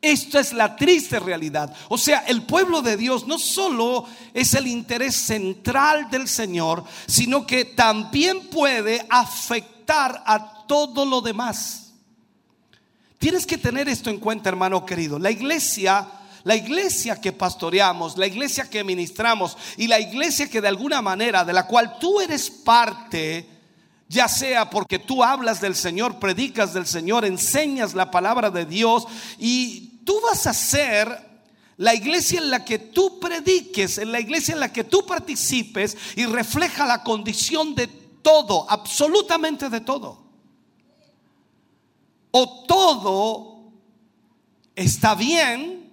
Esto es la triste realidad. O sea, el pueblo de Dios no solo es el interés central del Señor, sino que también puede afectar a todo lo demás. Tienes que tener esto en cuenta, hermano querido. La iglesia la iglesia que pastoreamos, la iglesia que ministramos y la iglesia que de alguna manera, de la cual tú eres parte, ya sea porque tú hablas del Señor, predicas del Señor, enseñas la palabra de Dios y tú vas a ser la iglesia en la que tú prediques, en la iglesia en la que tú participes y refleja la condición de todo, absolutamente de todo. O todo está bien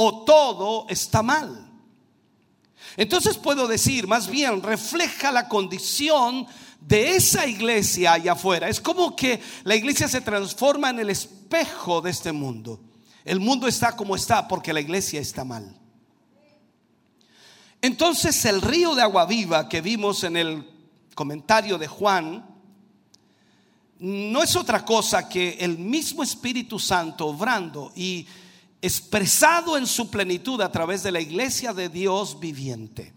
o todo está mal. Entonces puedo decir, más bien, refleja la condición de esa iglesia allá afuera. Es como que la iglesia se transforma en el espejo de este mundo. El mundo está como está porque la iglesia está mal. Entonces el río de agua viva que vimos en el comentario de Juan no es otra cosa que el mismo Espíritu Santo obrando y expresado en su plenitud a través de la iglesia de Dios viviente.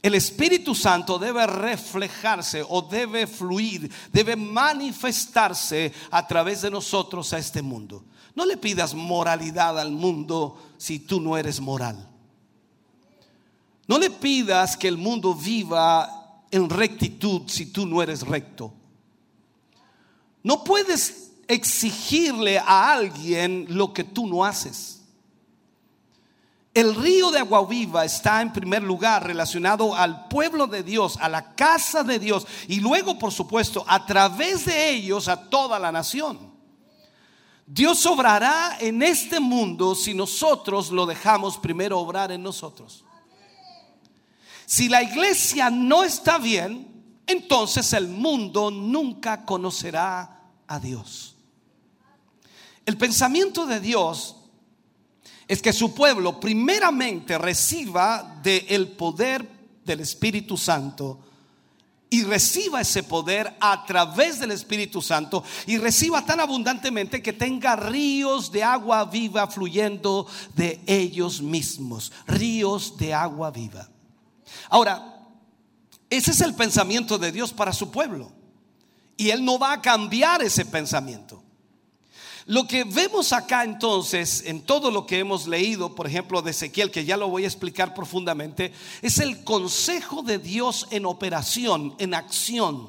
El Espíritu Santo debe reflejarse o debe fluir, debe manifestarse a través de nosotros a este mundo. No le pidas moralidad al mundo si tú no eres moral. No le pidas que el mundo viva en rectitud si tú no eres recto. No puedes exigirle a alguien lo que tú no haces. El río de agua viva está en primer lugar relacionado al pueblo de Dios, a la casa de Dios y luego, por supuesto, a través de ellos a toda la nación. Dios obrará en este mundo si nosotros lo dejamos primero obrar en nosotros. Si la iglesia no está bien, entonces el mundo nunca conocerá a Dios. El pensamiento de Dios es que su pueblo primeramente reciba del poder del Espíritu Santo y reciba ese poder a través del Espíritu Santo y reciba tan abundantemente que tenga ríos de agua viva fluyendo de ellos mismos, ríos de agua viva. Ahora, ese es el pensamiento de Dios para su pueblo y Él no va a cambiar ese pensamiento. Lo que vemos acá entonces, en todo lo que hemos leído, por ejemplo, de Ezequiel, que ya lo voy a explicar profundamente, es el consejo de Dios en operación, en acción.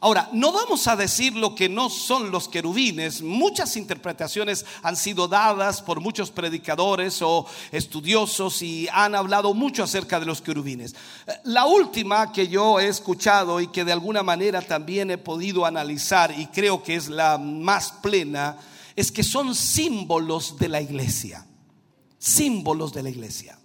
Ahora, no vamos a decir lo que no son los querubines. Muchas interpretaciones han sido dadas por muchos predicadores o estudiosos y han hablado mucho acerca de los querubines. La última que yo he escuchado y que de alguna manera también he podido analizar y creo que es la más plena es que son símbolos de la iglesia. Símbolos de la iglesia.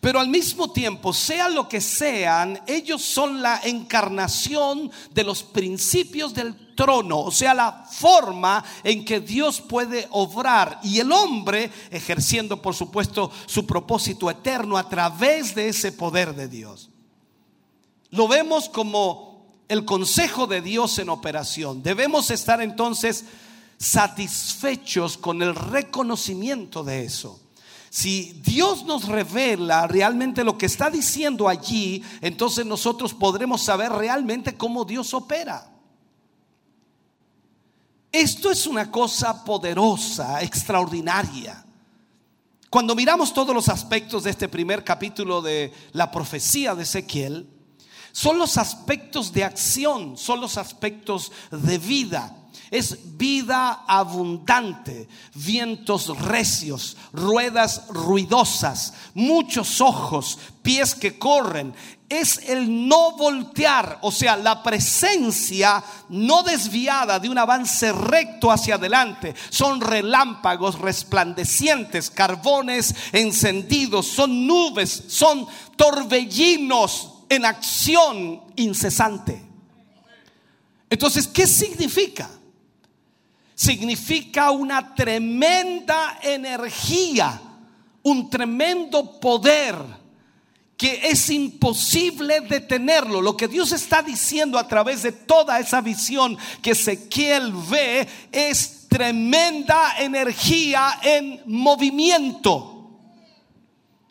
Pero al mismo tiempo, sea lo que sean, ellos son la encarnación de los principios del trono, o sea, la forma en que Dios puede obrar y el hombre ejerciendo, por supuesto, su propósito eterno a través de ese poder de Dios. Lo vemos como el consejo de Dios en operación. Debemos estar entonces satisfechos con el reconocimiento de eso. Si Dios nos revela realmente lo que está diciendo allí, entonces nosotros podremos saber realmente cómo Dios opera. Esto es una cosa poderosa, extraordinaria. Cuando miramos todos los aspectos de este primer capítulo de la profecía de Ezequiel, son los aspectos de acción, son los aspectos de vida. Es vida abundante, vientos recios, ruedas ruidosas, muchos ojos, pies que corren. Es el no voltear, o sea, la presencia no desviada de un avance recto hacia adelante. Son relámpagos resplandecientes, carbones encendidos, son nubes, son torbellinos en acción incesante. Entonces, ¿qué significa? Significa una tremenda energía, un tremendo poder que es imposible detenerlo. Lo que Dios está diciendo a través de toda esa visión que Ezequiel ve es tremenda energía en movimiento.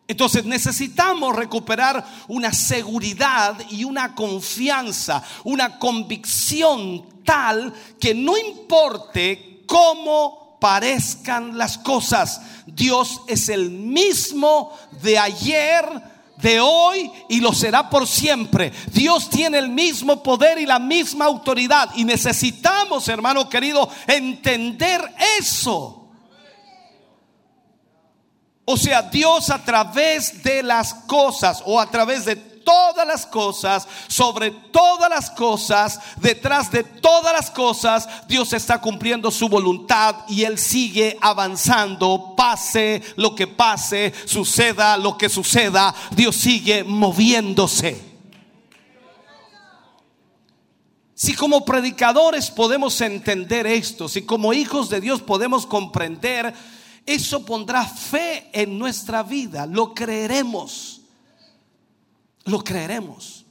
Entonces necesitamos recuperar una seguridad y una confianza, una convicción tal que no importe cómo parezcan las cosas, Dios es el mismo de ayer, de hoy y lo será por siempre. Dios tiene el mismo poder y la misma autoridad y necesitamos, hermano querido, entender eso. O sea, Dios a través de las cosas o a través de todas las cosas, sobre todas las cosas, detrás de todas las cosas, Dios está cumpliendo su voluntad y Él sigue avanzando, pase lo que pase, suceda lo que suceda, Dios sigue moviéndose. Si como predicadores podemos entender esto, si como hijos de Dios podemos comprender, eso pondrá fe en nuestra vida, lo creeremos lo creeremos.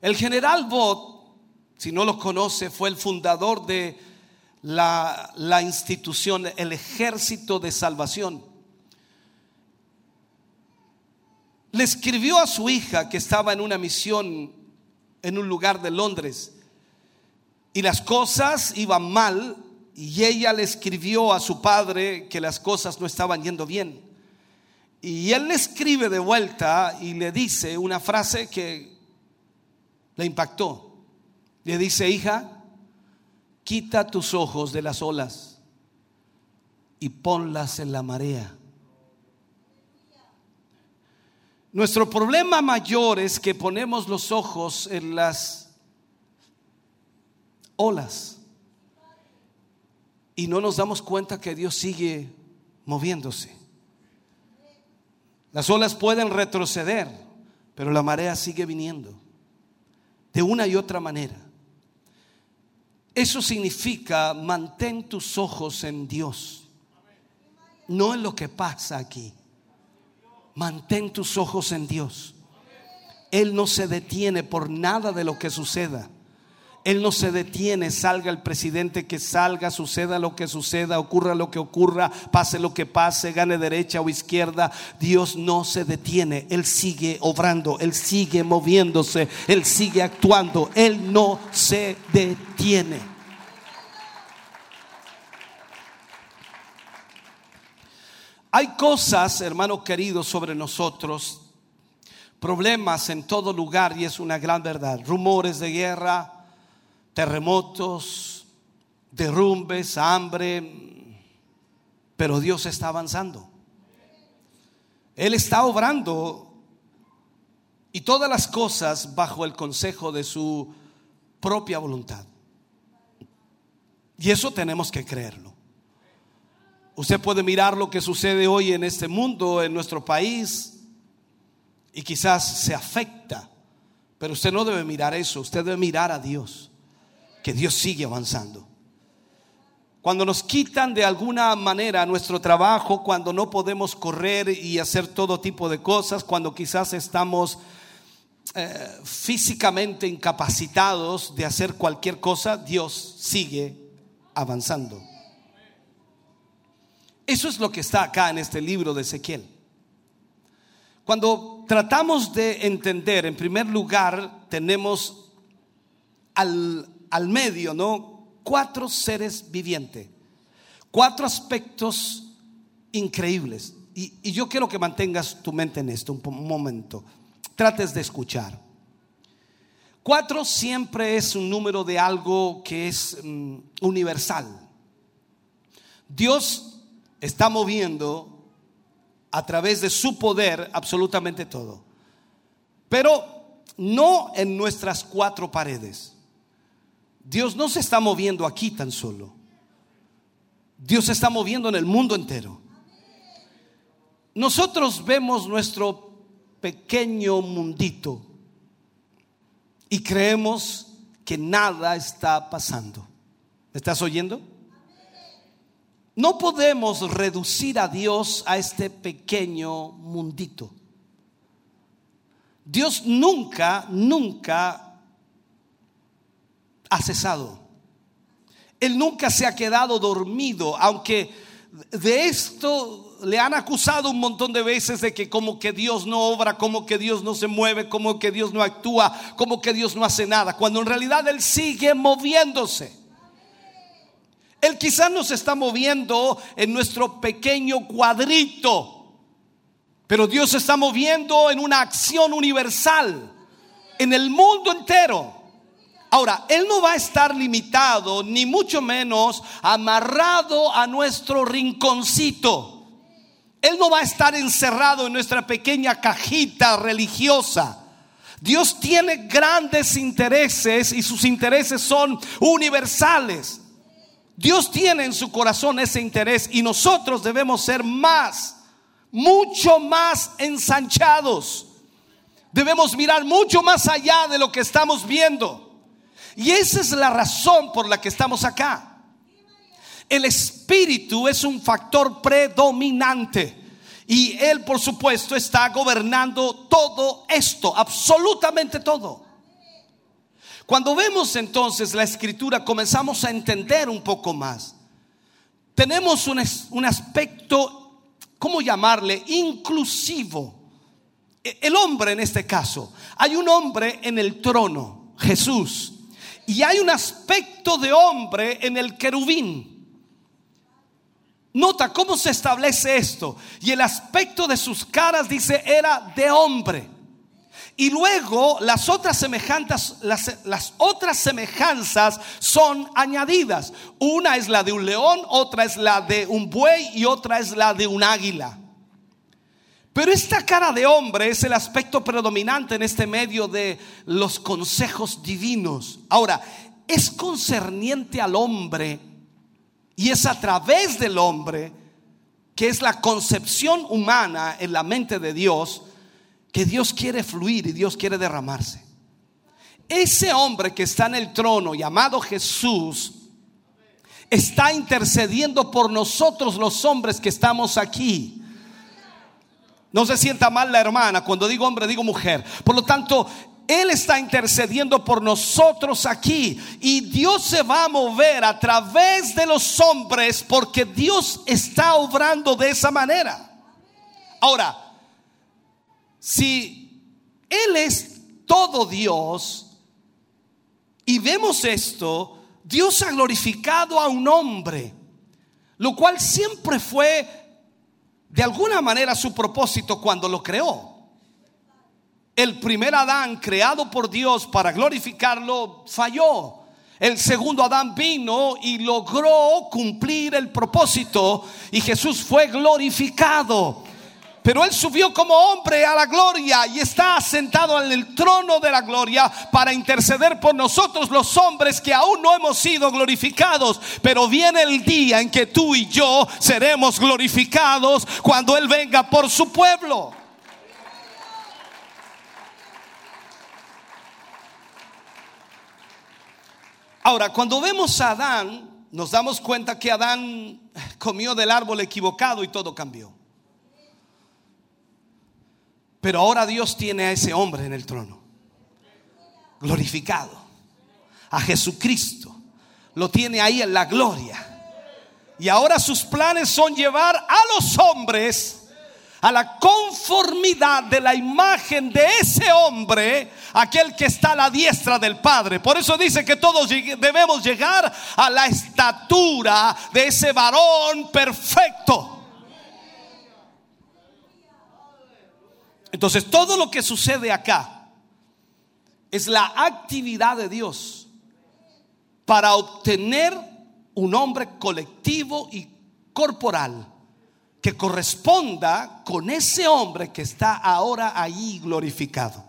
El general Bott, si no lo conoce, fue el fundador de la, la institución, el Ejército de Salvación. Le escribió a su hija que estaba en una misión en un lugar de Londres y las cosas iban mal y ella le escribió a su padre que las cosas no estaban yendo bien. Y él le escribe de vuelta y le dice una frase que le impactó. Le dice, hija, quita tus ojos de las olas y ponlas en la marea. Nuestro problema mayor es que ponemos los ojos en las olas y no nos damos cuenta que Dios sigue moviéndose. Las olas pueden retroceder, pero la marea sigue viniendo de una y otra manera. Eso significa mantén tus ojos en Dios, no en lo que pasa aquí. Mantén tus ojos en Dios. Él no se detiene por nada de lo que suceda. Él no se detiene, salga el presidente que salga, suceda lo que suceda, ocurra lo que ocurra, pase lo que pase, gane derecha o izquierda. Dios no se detiene, Él sigue obrando, Él sigue moviéndose, Él sigue actuando, Él no se detiene. Hay cosas, hermanos queridos, sobre nosotros, problemas en todo lugar y es una gran verdad. Rumores de guerra, terremotos, derrumbes, hambre, pero Dios está avanzando. Él está obrando y todas las cosas bajo el consejo de su propia voluntad. Y eso tenemos que creerlo. Usted puede mirar lo que sucede hoy en este mundo, en nuestro país, y quizás se afecta, pero usted no debe mirar eso, usted debe mirar a Dios que Dios sigue avanzando. Cuando nos quitan de alguna manera nuestro trabajo, cuando no podemos correr y hacer todo tipo de cosas, cuando quizás estamos eh, físicamente incapacitados de hacer cualquier cosa, Dios sigue avanzando. Eso es lo que está acá en este libro de Ezequiel. Cuando tratamos de entender, en primer lugar, tenemos al, al medio, ¿no? Cuatro seres vivientes, cuatro aspectos increíbles. Y, yo quiero que mantengas tu mente en esto un, momento. Trates de escuchar. Cuatro siempre es un número de algo que es mm, universal. Dios está moviendo a través de su poder absolutamente todo. Pero no en nuestras cuatro paredes. Dios no se está moviendo aquí tan solo. Dios se está moviendo en el mundo entero. Nosotros vemos nuestro pequeño mundito y creemos que nada está pasando. ¿Me estás oyendo? No podemos reducir a Dios a este pequeño mundito. Dios nunca, nunca ha cesado. Él nunca se ha quedado dormido, aunque de esto le han acusado un montón de veces de que como que Dios no obra, como que Dios no se mueve, como que Dios no actúa, como que Dios no hace nada, cuando en realidad Él sigue moviéndose. Él quizás nos está moviendo en nuestro pequeño cuadrito, pero Dios se está moviendo en una acción universal, en el mundo entero. Ahora, Él no va a estar limitado, ni mucho menos amarrado a nuestro rinconcito. Él no va a estar encerrado en nuestra pequeña cajita religiosa. Dios tiene grandes intereses y sus intereses son universales. Dios tiene en su corazón ese interés y nosotros debemos ser más, mucho más ensanchados. Debemos mirar mucho más allá de lo que estamos viendo. Y esa es la razón por la que estamos acá. El espíritu es un factor predominante. Y Él, por supuesto, está gobernando todo esto, absolutamente todo. Cuando vemos entonces la escritura, comenzamos a entender un poco más. Tenemos un, un aspecto, ¿cómo llamarle? Inclusivo. E, el hombre en este caso. Hay un hombre en el trono, Jesús. Y hay un aspecto de hombre en el querubín. Nota cómo se establece esto. Y el aspecto de sus caras dice era de hombre. Y luego las otras semejanzas, las, las, otras semejanzas son añadidas. Una es la de un león, otra es la de un buey y otra es la de un águila. Pero esta cara de hombre es el aspecto predominante en este medio de los consejos divinos. Ahora, es concerniente al hombre y es a través del hombre que es la concepción humana en la mente de Dios que Dios quiere fluir y Dios quiere derramarse. Ese hombre que está en el trono llamado Jesús está intercediendo por nosotros los hombres que estamos aquí No se sienta mal la hermana. Cuando digo hombre, digo mujer. Por lo tanto, Él está intercediendo por nosotros aquí. Y Dios se va a mover a través de los hombres porque Dios está obrando de esa manera. Ahora, si Él es todo Dios y vemos esto, Dios ha glorificado a un hombre, lo cual siempre fue de alguna manera su propósito cuando lo creó. El primer Adán creado por Dios para glorificarlo falló. El segundo Adán vino y logró cumplir el propósito y Jesús fue glorificado. Pero Él subió como hombre a la gloria y está sentado en el trono de la gloria para interceder por nosotros los hombres que aún no hemos sido glorificados. Pero viene el día en que tú y yo seremos glorificados cuando Él venga por su pueblo. Ahora, cuando vemos a Adán, nos damos cuenta que Adán comió del árbol equivocado y todo cambió. Pero ahora Dios tiene a ese hombre en el trono. Glorificado. A Jesucristo. Lo tiene ahí en la gloria. Y ahora sus planes son llevar a los hombres a la conformidad de la imagen de ese hombre, aquel que está a la diestra del Padre. Por eso dice que todos debemos llegar a la estatura de ese varón perfecto. Entonces, todo lo que sucede acá es la actividad de Dios para obtener un hombre colectivo y corporal que corresponda con ese hombre que está ahora ahí glorificado.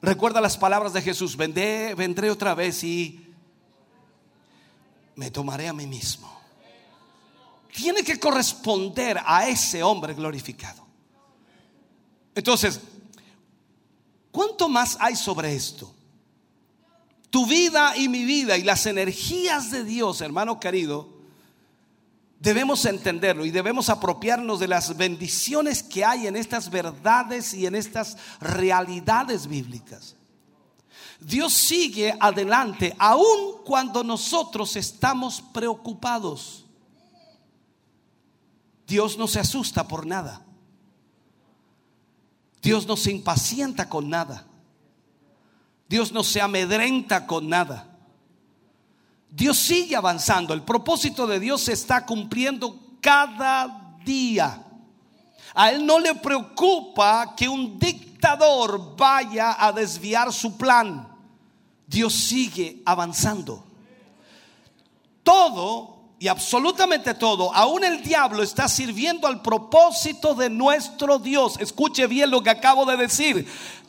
Recuerda las palabras de Jesús, vendré, vendré otra vez y me tomaré a mí mismo. Tiene que corresponder a ese hombre glorificado. Entonces, ¿cuánto más hay sobre esto? Tu vida y mi vida y las energías de Dios, hermano querido, debemos entenderlo y debemos apropiarnos de las bendiciones que hay en estas verdades y en estas realidades bíblicas. Dios sigue adelante aun cuando nosotros estamos preocupados. Dios no se asusta por nada. Dios no se impacienta con nada. Dios no se amedrenta con nada. Dios sigue avanzando. El propósito de Dios se está cumpliendo cada día. A Él no le preocupa que un dictador vaya a desviar su plan. Dios sigue avanzando. Todo y absolutamente todo, aún el diablo está sirviendo al propósito de nuestro Dios. Escuche bien lo que acabo de decir.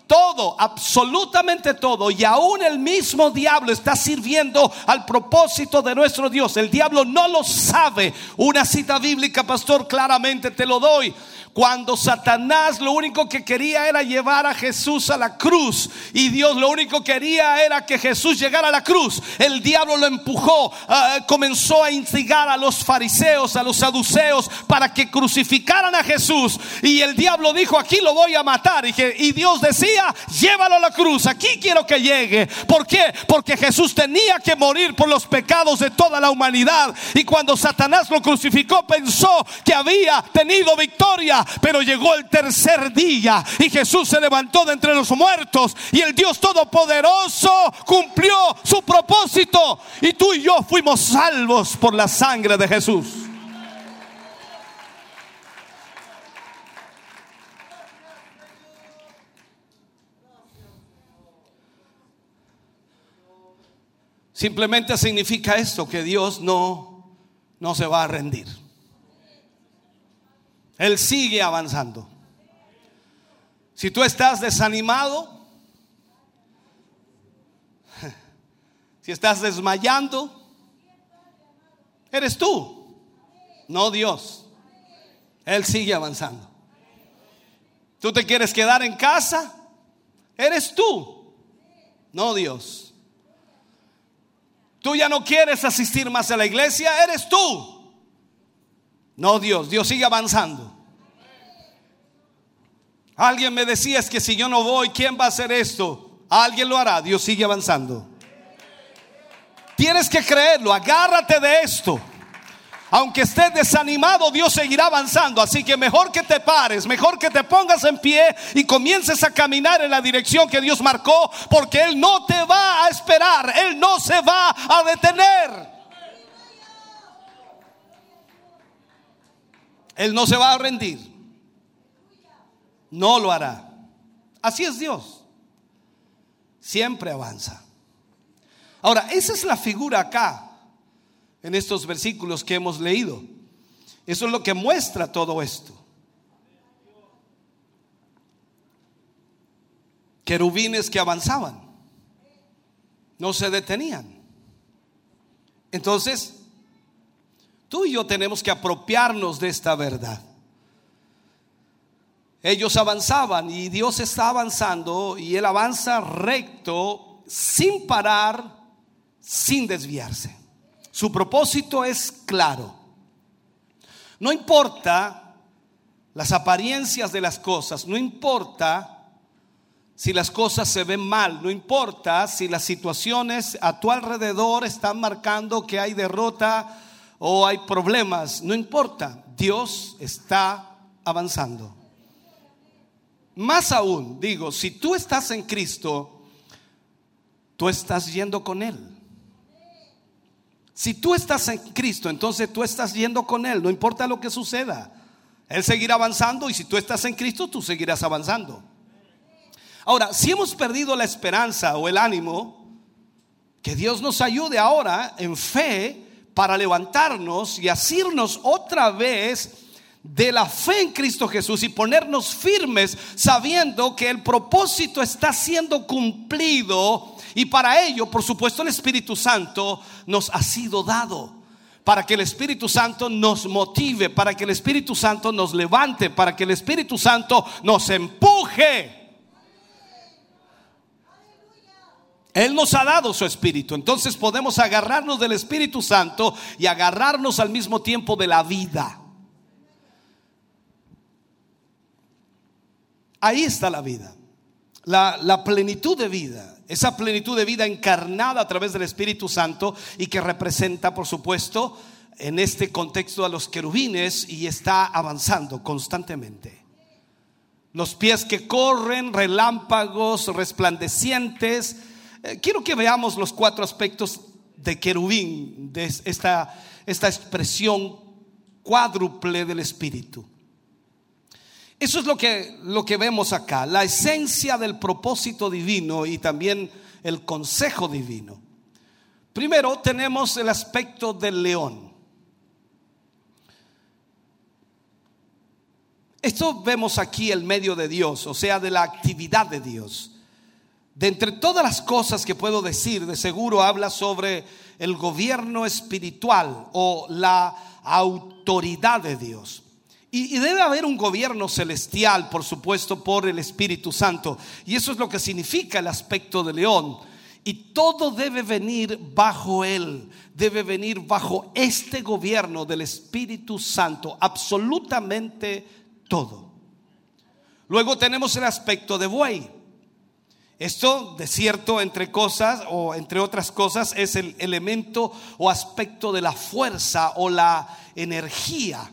Todo, absolutamente todo, y aún el mismo diablo está sirviendo al propósito de nuestro Dios. El diablo no lo sabe. Una cita bíblica, pastor, claramente te lo doy. Cuando Satanás lo único que quería era llevar a Jesús a la cruz y Dios lo único que quería era que Jesús llegara a la cruz, el diablo lo empujó, ah, comenzó a instigar a los fariseos, a los saduceos para que crucificaran a Jesús y el diablo dijo, aquí lo voy a matar y, y Dios decía, llévalo a la cruz, aquí quiero que llegue. ¿Por qué? Porque Jesús tenía que morir por los pecados de toda la humanidad y cuando Satanás lo crucificó pensó que había tenido victoria pero llegó el tercer día y Jesús se levantó de entre los muertos y el Dios Todopoderoso cumplió su propósito y tú y yo fuimos salvos por la sangre de Jesús. Simplemente significa esto, que Dios no, no se va a rendir. Él sigue avanzando. Si tú estás desanimado, si estás desmayando, eres tú, no Dios. Él sigue avanzando. Tú te quieres quedar en casa, eres tú, no Dios. Tú ya no quieres asistir más a la iglesia, eres tú, no Dios, Dios sigue avanzando. Alguien me decía, es que si yo no voy, ¿quién va a hacer esto? Alguien lo hará, Dios sigue avanzando. Tienes que creerlo, agárrate de esto. Aunque estés desanimado, Dios seguirá avanzando. Así que mejor que te pares, mejor que te pongas en pie y comiences a caminar en la dirección que Dios marcó, porque Él no te va a esperar, Él no se va a detener. Él no se va a rendir. No lo hará. Así es Dios. Siempre avanza. Ahora, esa es la figura acá en estos versículos que hemos leído. Eso es lo que muestra todo esto. Querubines que avanzaban, no se detenían. Entonces, tú y yo tenemos que apropiarnos de esta verdad. Ellos avanzaban y Dios está avanzando y Él avanza recto, sin parar, sin desviarse. Su propósito es claro. No importa las apariencias de las cosas, no importa si las cosas se ven mal, no importa si las situaciones a tu alrededor están marcando que hay derrota o hay problemas, no importa, Dios está avanzando. Más aún, digo, si tú estás en Cristo, tú estás yendo con Él. Si tú estás en Cristo, entonces tú estás yendo con Él, no importa lo que suceda. Él seguirá avanzando y si tú estás en Cristo, tú seguirás avanzando. Ahora, si hemos perdido la esperanza o el ánimo, que Dios nos ayude ahora en fe para levantarnos y asirnos otra vez de la fe en Cristo Jesús y ponernos firmes sabiendo que el propósito está siendo cumplido y para ello, por supuesto, el Espíritu Santo nos ha sido dado. Para que el Espíritu Santo nos motive, para que el Espíritu Santo nos levante, para que el Espíritu Santo nos empuje. Él nos ha dado su Espíritu. Entonces podemos agarrarnos del Espíritu Santo y agarrarnos al mismo tiempo de la vida. Ahí está la vida. La, plenitud de vida esa plenitud de vida encarnada a través del Espíritu Santo y que representa, por supuesto, en este contexto a los querubines y está avanzando constantemente. Los pies que corren, relámpagos resplandecientes. Eh, quiero que veamos los cuatro aspectos de querubín, de esta, esta expresión cuádruple del Espíritu. Eso es lo que, lo que vemos acá, la esencia del propósito divino y también el consejo divino. Primero tenemos el aspecto del león. Esto vemos aquí el medio de Dios, o sea, de la actividad de Dios. De entre todas las cosas que puedo decir, de seguro habla sobre el gobierno espiritual o la autoridad de Dios. Y, debe haber un gobierno celestial, por supuesto, por el Espíritu Santo. Y eso es lo que significa el aspecto de león. Y todo debe venir bajo él, debe venir bajo este gobierno del Espíritu Santo, absolutamente todo. Luego tenemos el aspecto de buey. Esto, de cierto, entre cosas o entre otras cosas, es el elemento o aspecto de la fuerza o la energía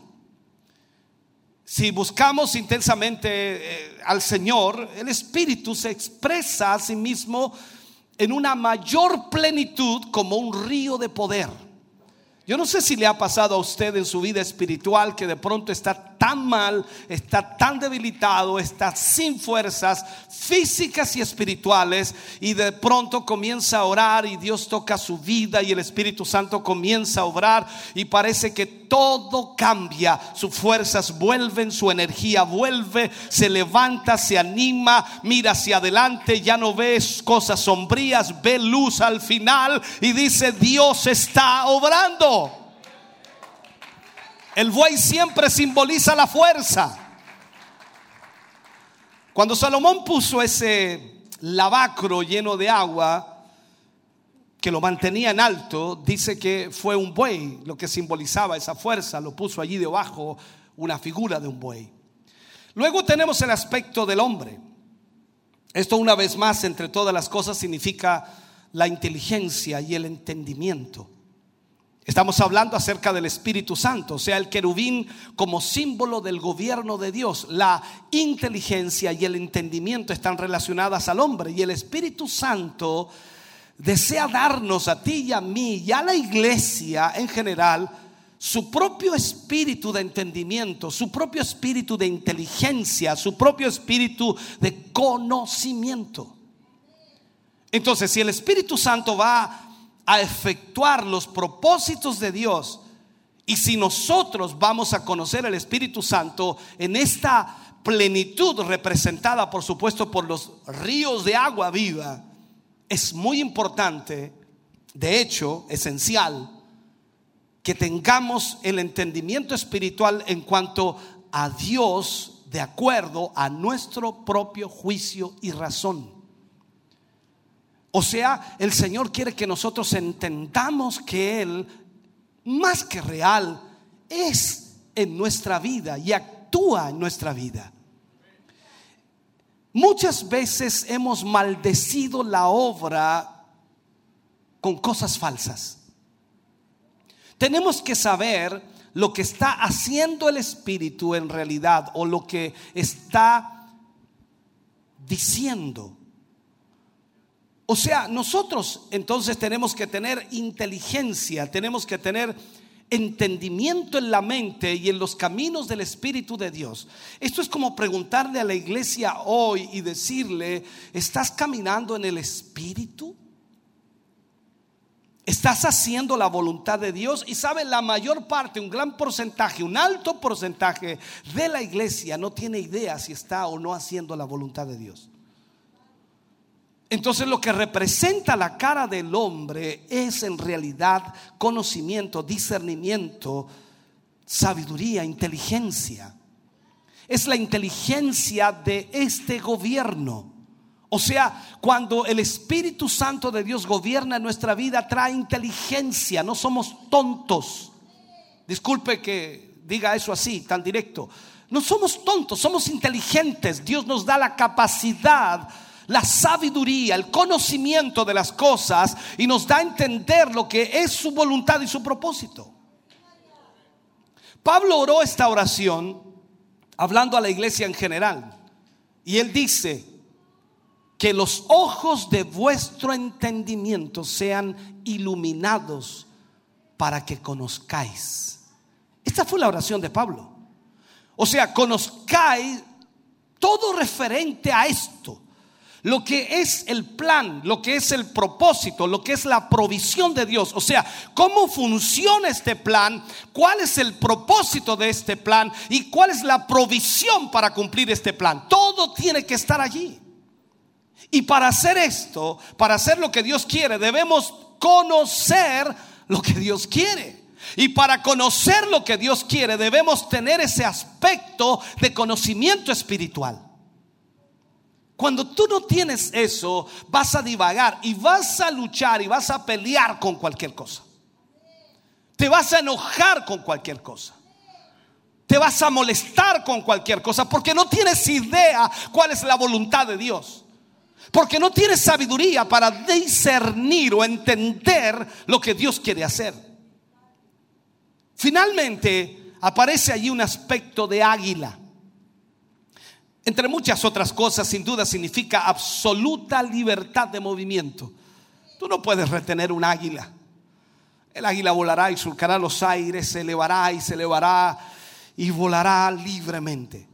si buscamos intensamente eh, al Señor, el Espíritu se expresa a sí mismo en una mayor plenitud como un río de poder. Yo no sé si le ha pasado a usted en su vida espiritual que de pronto está tan mal, está tan debilitado, está sin fuerzas físicas y espirituales y de pronto comienza a orar y Dios toca su vida y el Espíritu Santo comienza a obrar y parece que todo cambia, sus fuerzas vuelven, su energía vuelve, se levanta, se anima, mira hacia adelante, ya no ves cosas sombrías, ve luz al final y dice Dios está obrando. El buey siempre simboliza la fuerza. Cuando Salomón puso ese lavacro lleno de agua que lo mantenía en alto, dice que fue un buey lo que simbolizaba esa fuerza, lo puso allí debajo una figura de un buey. Luego tenemos el aspecto del hombre. Esto una vez más, entre todas las cosas, significa la inteligencia y el entendimiento. Estamos hablando acerca del Espíritu Santo, o sea, el querubín como símbolo del gobierno de Dios. La inteligencia y el entendimiento están relacionadas al hombre y el Espíritu Santo desea darnos a ti y a mí y a la iglesia en general su propio espíritu de entendimiento, su propio espíritu de inteligencia, su propio espíritu de conocimiento. Entonces, si el Espíritu Santo va a efectuar los propósitos de Dios, y si nosotros vamos a conocer el Espíritu Santo en esta plenitud representada, por supuesto, por los ríos de agua viva, es muy importante, de hecho, esencial, que tengamos el entendimiento espiritual en cuanto a Dios de acuerdo a nuestro propio juicio y razón. O sea, el Señor quiere que nosotros entendamos que Él, más que real, es en nuestra vida y actúa en nuestra vida. Muchas veces hemos maldecido la obra con cosas falsas. Tenemos que saber lo que está haciendo el Espíritu en realidad o lo que está diciendo. O sea, nosotros entonces tenemos que tener inteligencia, tenemos que tener entendimiento en la mente y en los caminos del Espíritu de Dios. Esto es como preguntarle a la iglesia hoy y decirle, ¿estás caminando en el Espíritu? Estás haciendo la voluntad de Dios y sabe, la mayor parte, un gran porcentaje, un alto porcentaje de la iglesia no tiene idea si está o no haciendo la voluntad de Dios. Entonces lo que representa la cara del hombre es en realidad conocimiento, discernimiento, sabiduría, inteligencia. Es la inteligencia de este gobierno. O sea, cuando el Espíritu Santo de Dios gobierna nuestra vida, trae inteligencia, no somos tontos. Disculpe que diga eso así, tan directo. No somos tontos, somos inteligentes. Dios nos da la capacidad, la sabiduría, el conocimiento de las cosas y nos da a entender lo que es su voluntad y su propósito. Pablo oró esta oración hablando a la iglesia en general. Y él dice, que los ojos de vuestro entendimiento sean iluminados para que conozcáis. Esta fue la oración de Pablo. O sea, conozcáis todo referente a esto. Lo que es el plan, lo que es el propósito, lo que es la provisión de Dios. O sea, cómo funciona este plan, cuál es el propósito de este plan y cuál es la provisión para cumplir este plan. Todo tiene que estar allí. Y para hacer esto, para hacer lo que Dios quiere, debemos conocer lo que Dios quiere. Y para conocer lo que Dios quiere, debemos tener ese aspecto de conocimiento espiritual. Cuando tú no tienes eso, vas a divagar y vas a luchar y vas a pelear con cualquier cosa. Te vas a enojar con cualquier cosa. Te vas a molestar con cualquier cosa porque no tienes idea cuál es la voluntad de Dios. Porque no tienes sabiduría para discernir o entender lo que Dios quiere hacer. Finalmente aparece allí un aspecto de águila. Entre muchas otras cosas, sin duda significa absoluta libertad de movimiento. Tú no puedes retener un águila. El águila volará y surcará los aires, se elevará y se elevará y volará libremente.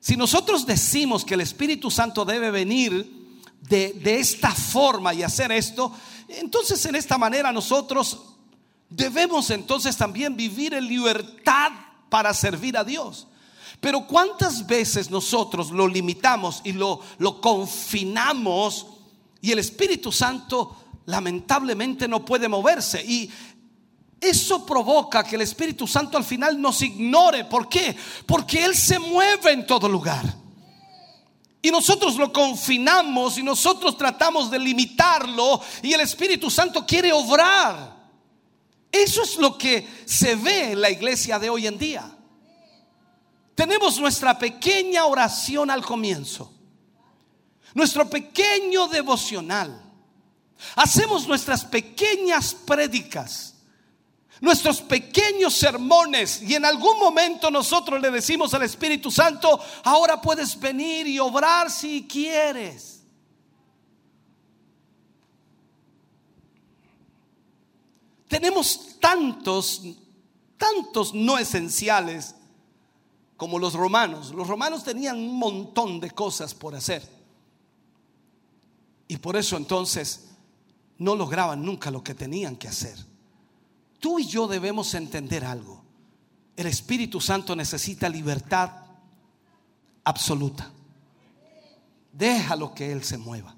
Si nosotros decimos que el Espíritu Santo debe venir de, esta forma y hacer esto, entonces en esta manera nosotros debemos entonces también vivir en libertad para servir a Dios. Pero ¿cuántas veces nosotros lo limitamos y lo, lo confinamos y el Espíritu Santo lamentablemente no puede moverse? Y eso provoca que el Espíritu Santo al final nos ignore. ¿Por qué? Porque Él se mueve en todo lugar. Y nosotros lo confinamos y nosotros tratamos de limitarlo y el Espíritu Santo quiere obrar. Eso es lo que se ve en la iglesia de hoy en día. Tenemos nuestra pequeña oración al comienzo, nuestro pequeño devocional, hacemos nuestras pequeñas prédicas, nuestros pequeños sermones. Y en algún momento nosotros le decimos al Espíritu Santo, ahora puedes venir y obrar si quieres. Tenemos tantos, tantos no esenciales como los romanos. Los romanos tenían un montón de cosas por hacer. Y por eso entonces no lograban nunca lo que tenían que hacer. Tú y yo debemos entender algo. El Espíritu Santo necesita libertad absoluta. Déjalo que Él se mueva.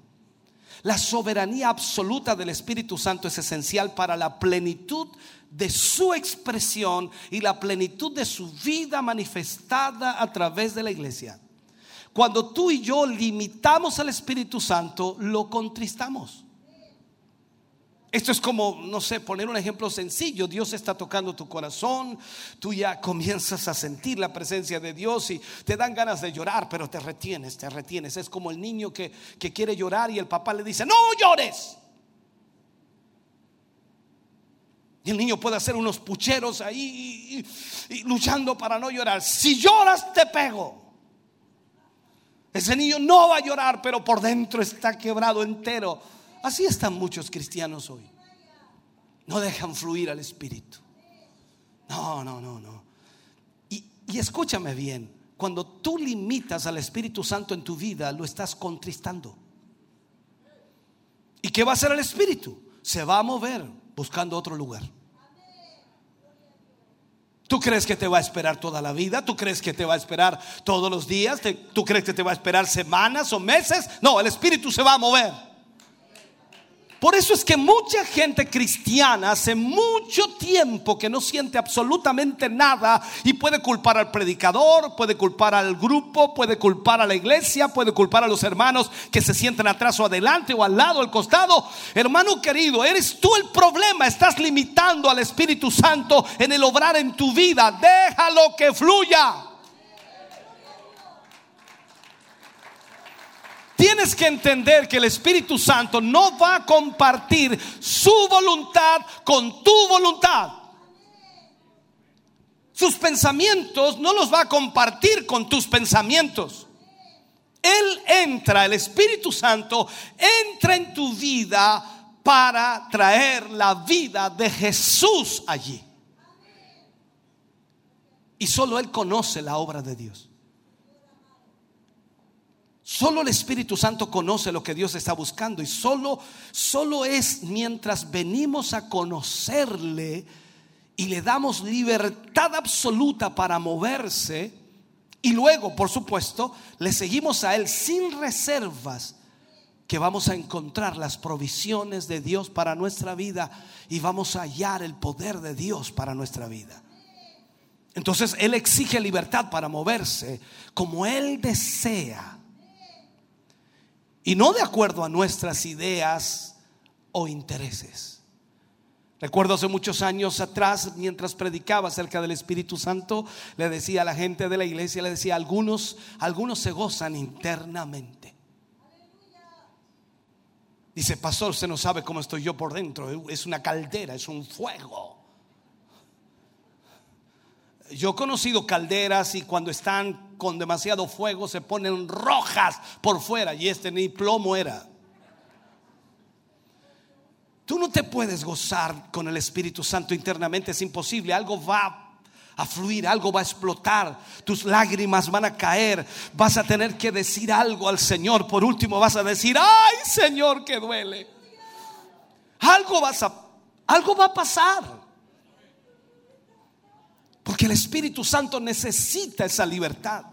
La soberanía absoluta del Espíritu Santo es esencial para la plenitud de su expresión y la plenitud de su vida manifestada a través de la iglesia. Cuando tú y yo limitamos al Espíritu Santo, lo contristamos. Esto es como, no sé, poner un ejemplo sencillo. Dios está tocando tu corazón, tú ya comienzas a sentir la presencia de Dios y te dan ganas de llorar, pero te retienes, te retienes. Es como el niño que, que quiere llorar y el papá le dice, no llores. Y el niño puede hacer unos pucheros ahí y, luchando para no llorar. Si lloras, te pego. Ese niño no va a llorar, pero por dentro está quebrado entero. Así están muchos cristianos hoy. No dejan fluir al Espíritu. No, no, no, no. Y, y escúchame bien, cuando tú limitas al Espíritu Santo en tu vida, lo estás contristando. ¿Y qué va a hacer el Espíritu? Se va a mover buscando otro lugar. ¿Tú crees que te va a esperar toda la vida? ¿Tú crees que te va a esperar todos los días? ¿Tú crees que te va a esperar semanas o meses? No, el Espíritu se va a mover. Por eso es que mucha gente cristiana hace mucho tiempo que no siente absolutamente nada y puede culpar al predicador, puede culpar al grupo, puede culpar a la iglesia, puede culpar a los hermanos que se sienten atrás o adelante o al lado, al costado. Hermano querido, eres tú el problema, estás limitando al Espíritu Santo en el obrar en tu vida. Déjalo que fluya. Tienes que entender que el Espíritu Santo no va a compartir su voluntad con tu voluntad. Sus pensamientos no los va a compartir con tus pensamientos. Él entra, el Espíritu Santo entra en tu vida para traer la vida de Jesús allí. Y solo Él conoce la obra de Dios. Solo el Espíritu Santo conoce lo que Dios está buscando y solo solo es mientras venimos a conocerle y le damos libertad absoluta para moverse y luego, por supuesto, le seguimos a él sin reservas que vamos a encontrar las provisiones de Dios para nuestra vida y vamos a hallar el poder de Dios para nuestra vida. Entonces Él exige libertad para moverse como Él desea y no de acuerdo a nuestras ideas o intereses. Recuerdo hace muchos años atrás, mientras predicaba acerca del Espíritu Santo, le decía a la gente de la iglesia, le decía, algunos, algunos se gozan internamente. Dice, pastor, usted no sabe cómo estoy yo por dentro. Es una caldera, es un fuego. Yo he conocido calderas y cuando están con demasiado fuego se ponen rojas por fuera y este ni plomo era. Tú no te puedes gozar con el Espíritu Santo internamente, es imposible. Algo va a fluir, algo va a explotar, tus lágrimas van a caer, vas a tener que decir algo al Señor. Por último vas a decir, ay Señor, que duele. Algo vas a, algo va a pasar. Porque el Espíritu Santo necesita esa libertad.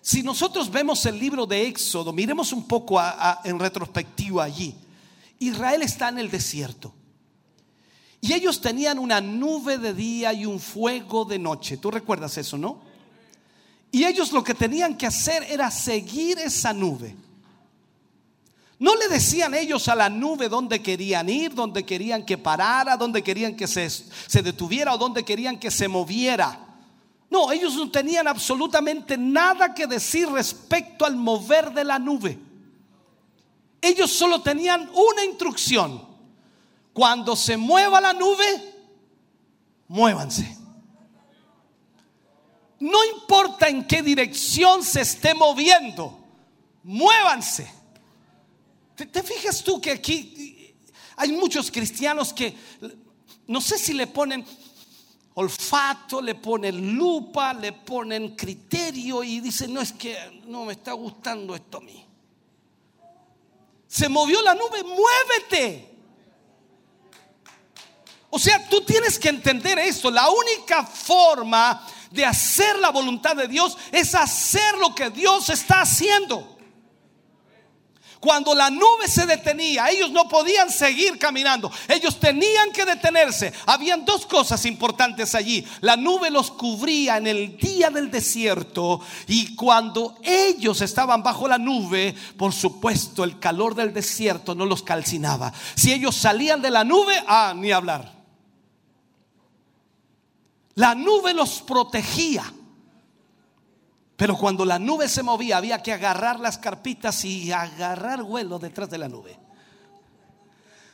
Si nosotros vemos el libro de Éxodo, miremos un poco en retrospectiva allí. Israel está en el desierto. Y ellos tenían una nube de día y un fuego de noche. ¿Tú recuerdas eso, no? Y ellos lo que tenían que hacer era seguir esa nube. No le decían ellos a la nube dónde querían ir, dónde querían que parara, dónde querían que se, detuviera o dónde querían que se moviera. No, ellos no tenían absolutamente nada que decir respecto al mover de la nube. Ellos solo tenían una instrucción. Cuando se mueva la nube, muévanse. No importa en qué dirección se esté moviendo, muévanse. ¿Te, fijas tú que aquí hay muchos cristianos que no sé si le ponen olfato, le ponen lupa, le ponen criterio y dicen, no es que no me está gustando esto a mí. Se movió la nube, muévete. O sea, tú tienes que entender esto. La única forma de hacer la voluntad de Dios es hacer lo que Dios está haciendo. Cuando la nube se detenía, ellos no podían seguir caminando. Ellos tenían que detenerse. Habían dos cosas importantes allí. La nube los cubría en el día del desierto y cuando ellos estaban bajo la nube, por supuesto, el calor del desierto no los calcinaba. Si ellos salían de la nube, ah, ni hablar. La nube los protegía. Pero cuando la nube se movía había que agarrar las carpitas y agarrar vuelo detrás de la nube.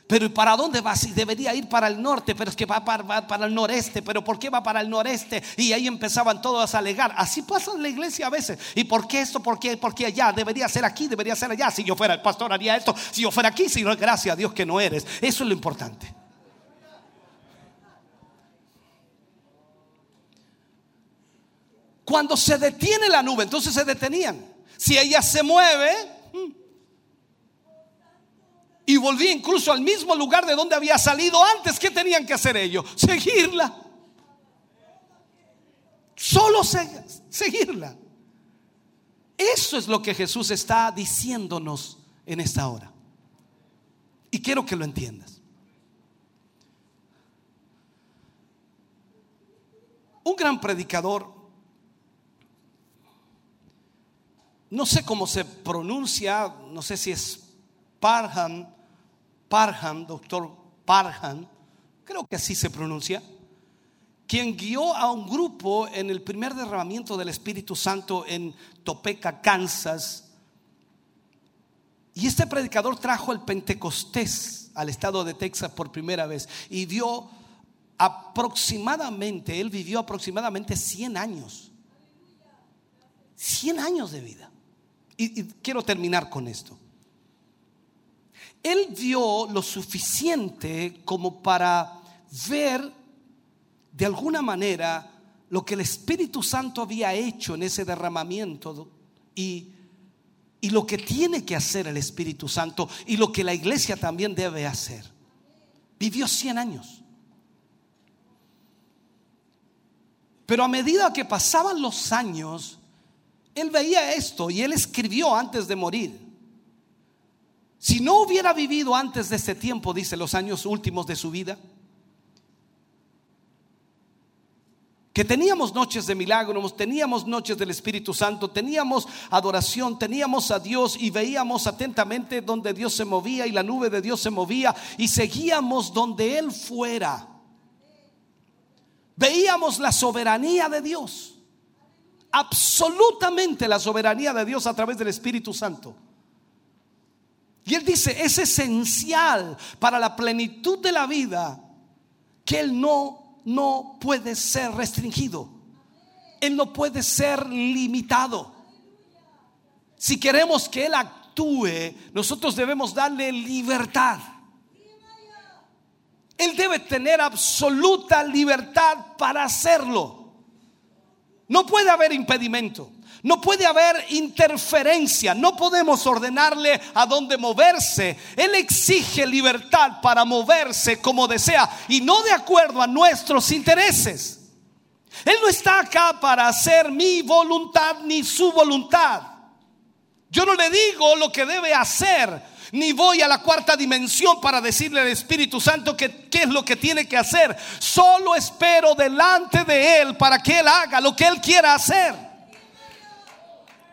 Pero ¿y para dónde va? Si debería ir para el norte, pero es que va para, el noreste. Pero ¿por qué va para el noreste? Y ahí empezaban todos a alegar. Así pasa en la iglesia a veces. ¿Y por qué esto? ¿Por qué? ¿Por qué allá? Debería ser aquí, debería ser allá. Si yo fuera el pastor haría esto. Si yo fuera aquí, si no, gracias a Dios que no eres. Eso es lo importante. Cuando se detiene la nube, entonces se detenían. Si ella se mueve mm, y volvía incluso al mismo lugar de donde había salido antes, ¿qué tenían que hacer ellos? Seguirla. Solo seguirla. Eso es lo que Jesús está diciéndonos en esta hora. Y quiero que lo entiendas. Un gran predicador no sé cómo se pronuncia, no sé si es Parham, Parham, doctor Parham, creo que así se pronuncia, quien guió a un grupo en el primer derramamiento del Espíritu Santo en Topeka, Kansas. Y este predicador trajo el Pentecostés al estado de Texas por primera vez y dio aproximadamente, él vivió aproximadamente 100 años. 100 años de vida. Y, quiero terminar con esto. Él vio lo suficiente como para ver de alguna manera lo que el Espíritu Santo había hecho en ese derramamiento y, y lo que tiene que hacer el Espíritu Santo y lo que la iglesia también debe hacer. Vivió 100 años. Pero a medida que pasaban los años, él veía esto y él escribió antes de morir. Si no hubiera vivido antes de este tiempo, dice, los años últimos de su vida, que teníamos noches de milagros, teníamos noches del Espíritu Santo, teníamos adoración, teníamos a Dios y veíamos atentamente donde Dios se movía y la nube de Dios se movía y seguíamos donde Él fuera. Veíamos la soberanía de Dios absolutamente la soberanía de Dios a través del Espíritu Santo. Y él dice, es esencial para la plenitud de la vida que él no, no puede ser restringido. Él no puede ser limitado. Si queremos que él actúe, nosotros debemos darle libertad. Él debe tener absoluta libertad para hacerlo. No puede haber impedimento. No puede haber interferencia, no podemos ordenarle a dónde moverse. Él exige libertad para moverse como desea y no de acuerdo a nuestros intereses. Él no está acá para hacer mi voluntad ni su voluntad. Yo no le digo lo que debe hacer, ni voy a la cuarta dimensión para decirle al Espíritu Santo que, qué es lo que tiene que hacer. Solo espero delante de Él para que Él haga lo que Él quiera hacer.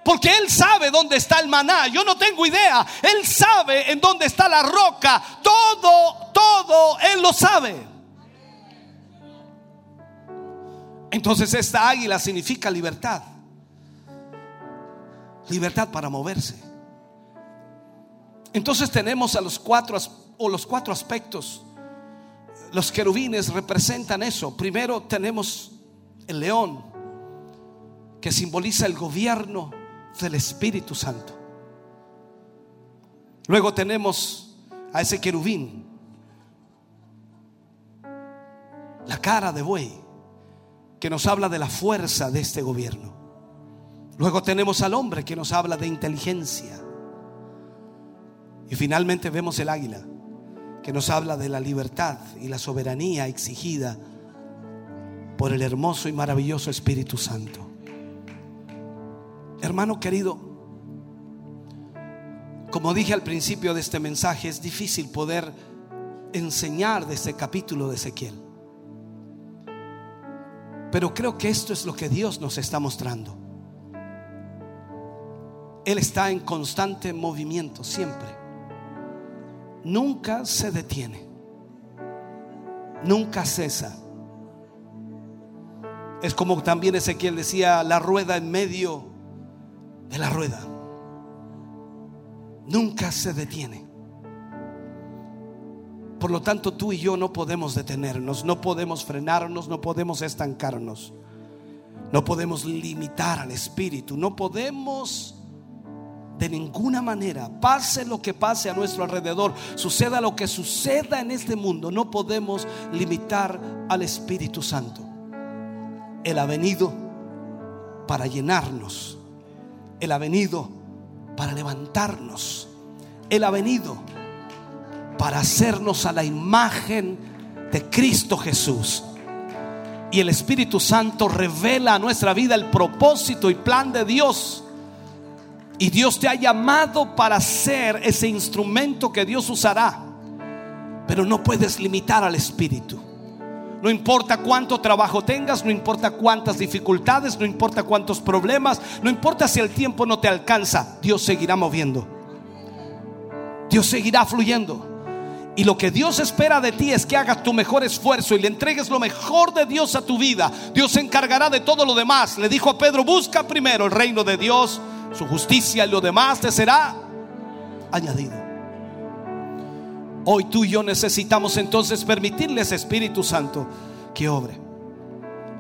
Porque Él sabe dónde está el maná. Yo no tengo idea. Él sabe en dónde está la roca. Todo, todo, Él lo sabe. Entonces esta águila significa libertad. Libertad para moverse. Entonces tenemos a los cuatro o los cuatro aspectos. Los querubines representan eso. Primero tenemos el león que simboliza el gobierno del Espíritu Santo. Luego tenemos a ese querubín, la cara de buey, que nos habla de la fuerza de este gobierno. Luego tenemos al hombre que nos habla de inteligencia. Y finalmente vemos el águila, que nos habla de la libertad y la soberanía exigida por el hermoso y maravilloso Espíritu Santo. Hermano querido, como dije al principio de este mensaje, es difícil poder enseñar de este capítulo de Ezequiel. Pero creo que esto es lo que Dios nos está mostrando. Él está en constante movimiento, siempre. Nunca se detiene. Nunca cesa. Es como también Ezequiel decía, la rueda en medio de la rueda. Nunca se detiene. Por lo tanto, tú y yo no podemos detenernos, no podemos frenarnos, no podemos estancarnos, no podemos limitar al Espíritu, no podemos de ninguna manera, pase lo que pase a nuestro alrededor, suceda lo que suceda en este mundo, no podemos limitar al Espíritu Santo. Él ha venido para llenarnos, Él ha venido para levantarnos, Él ha venido para hacernos a la imagen de Cristo Jesús. Y el Espíritu Santo revela a nuestra vida el propósito y plan de Dios. Y Dios te ha llamado para ser ese instrumento que Dios usará. Pero no puedes limitar al Espíritu. No importa cuánto trabajo tengas, no importa cuántas dificultades, no importa cuántos problemas, no importa si el tiempo no te alcanza, Dios seguirá moviendo. Dios seguirá fluyendo. Y lo que Dios espera de ti es que hagas tu mejor esfuerzo y le entregues lo mejor de Dios a tu vida. Dios se encargará de todo lo demás. Le dijo a Pedro, busca primero el reino de Dios, su justicia y lo demás te será añadido. Hoy tú y yo necesitamos entonces permitirle a ese Espíritu Santo que obre.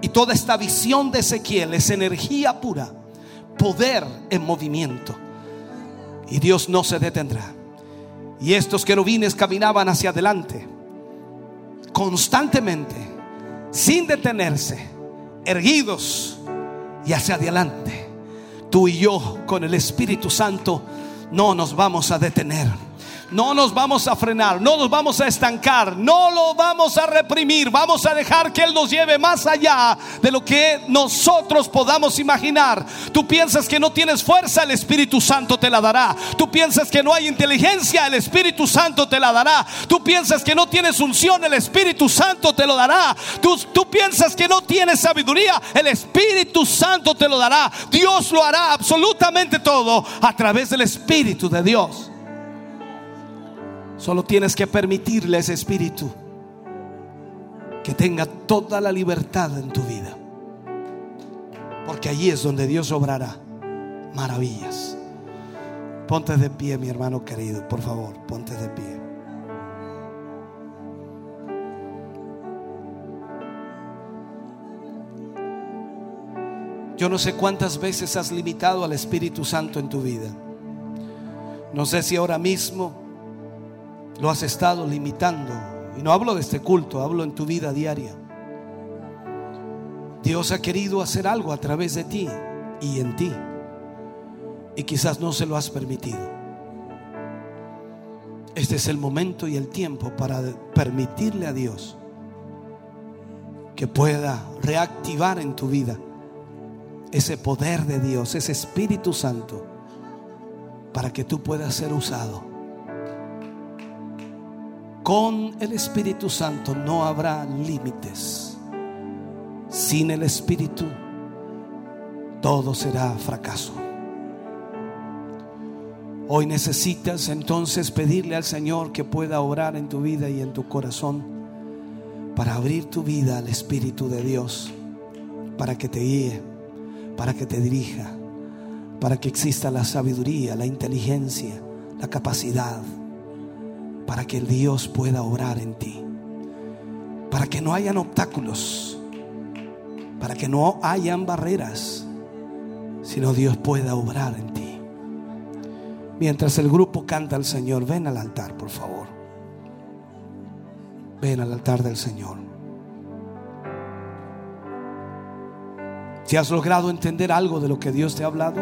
Y toda esta visión de Ezequiel es energía pura, poder en movimiento. Y Dios no se detendrá. Y estos querubines caminaban hacia adelante, constantemente, sin detenerse, erguidos y hacia adelante. Tú y yo con el Espíritu Santo no nos vamos a detener no nos vamos a frenar, no nos vamos a estancar, no lo vamos a reprimir, vamos a dejar que Él nos lleve más allá de lo que nosotros podamos imaginar. Tú piensas que no tienes fuerza, el Espíritu Santo te la dará. Tú piensas que no hay inteligencia, el Espíritu Santo te la dará. Tú piensas que no tienes unción, el Espíritu Santo te lo dará. Tú, tú piensas que no tienes sabiduría, el Espíritu Santo te lo dará. Dios lo hará absolutamente todo a través del Espíritu de Dios. Solo tienes que permitirle a ese espíritu que tenga toda la libertad en tu vida. Porque allí es donde Dios obrará maravillas. Ponte de pie, mi hermano querido, por favor, ponte de pie. Yo no sé cuántas veces has limitado al Espíritu Santo en tu vida. No sé si ahora mismo lo has estado limitando. Y no hablo de este culto, hablo en tu vida diaria. Dios ha querido hacer algo a través de ti y en ti. Y quizás no se lo has permitido. Este es el momento y el tiempo para permitirle a Dios que pueda reactivar en tu vida ese poder de Dios, ese Espíritu Santo, para que tú puedas ser usado con el Espíritu Santo no habrá límites. Sin el Espíritu todo será fracaso. Hoy necesitas entonces pedirle al Señor que pueda orar en tu vida y en tu corazón para abrir tu vida al Espíritu de Dios, para que te guíe, para que te dirija, para que exista la sabiduría, la inteligencia, la capacidad, para que Dios pueda obrar en ti, para que no hayan obstáculos, para que no hayan barreras, sino Dios pueda obrar en ti. Mientras el grupo canta al Señor, ven al altar, por favor. Ven al altar del Señor. Si has logrado entender algo de lo que Dios te ha hablado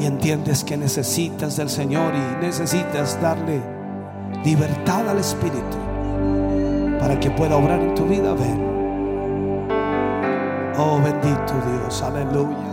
y entiendes que necesitas del Señor y necesitas darle libertad al Espíritu para que pueda obrar en tu vida, ven. Oh bendito Dios, aleluya.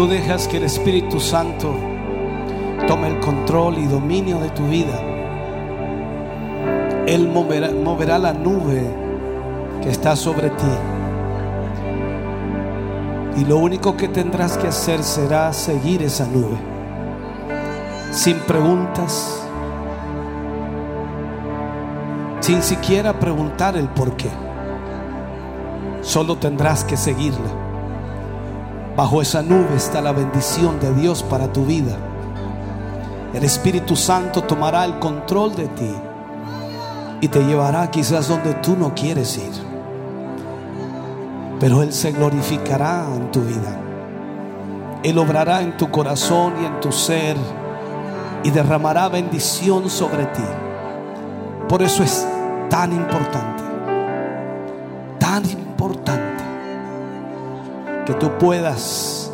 Tú dejas que el Espíritu Santo tome el control y dominio de tu vida, Él moverá, la nube que está sobre ti. Y lo único que tendrás que hacer será seguir esa nube, sin preguntas, sin siquiera preguntar el por qué. Solo tendrás que seguirla. Bajo esa nube está la bendición de Dios para tu vida. El Espíritu Santo tomará el control de ti y te llevará quizás donde tú no quieres ir. Pero Él se glorificará en tu vida. Él obrará en tu corazón y en tu ser y derramará bendición sobre ti. Por eso es tan importante, puedas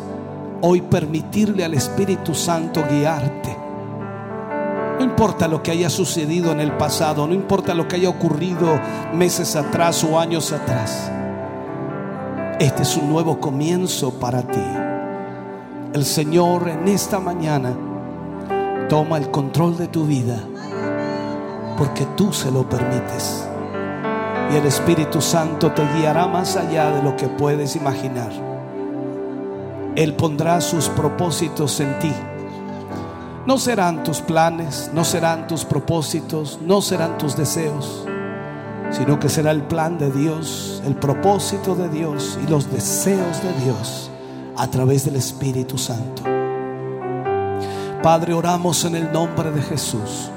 hoy permitirle al Espíritu Santo guiarte. No importa lo que haya sucedido en el pasado, no importa lo que haya ocurrido meses atrás o años atrás. Este es un nuevo comienzo para ti. El Señor en esta mañana toma el control de tu vida porque tú se lo permites. Y el Espíritu Santo te guiará más allá de lo que puedes imaginar. Él pondrá sus propósitos en ti. No serán tus planes, no serán tus propósitos, no serán tus deseos, sino que será el plan de Dios, el propósito de Dios y los deseos de Dios a través del Espíritu Santo. Padre, oramos en el nombre de Jesús.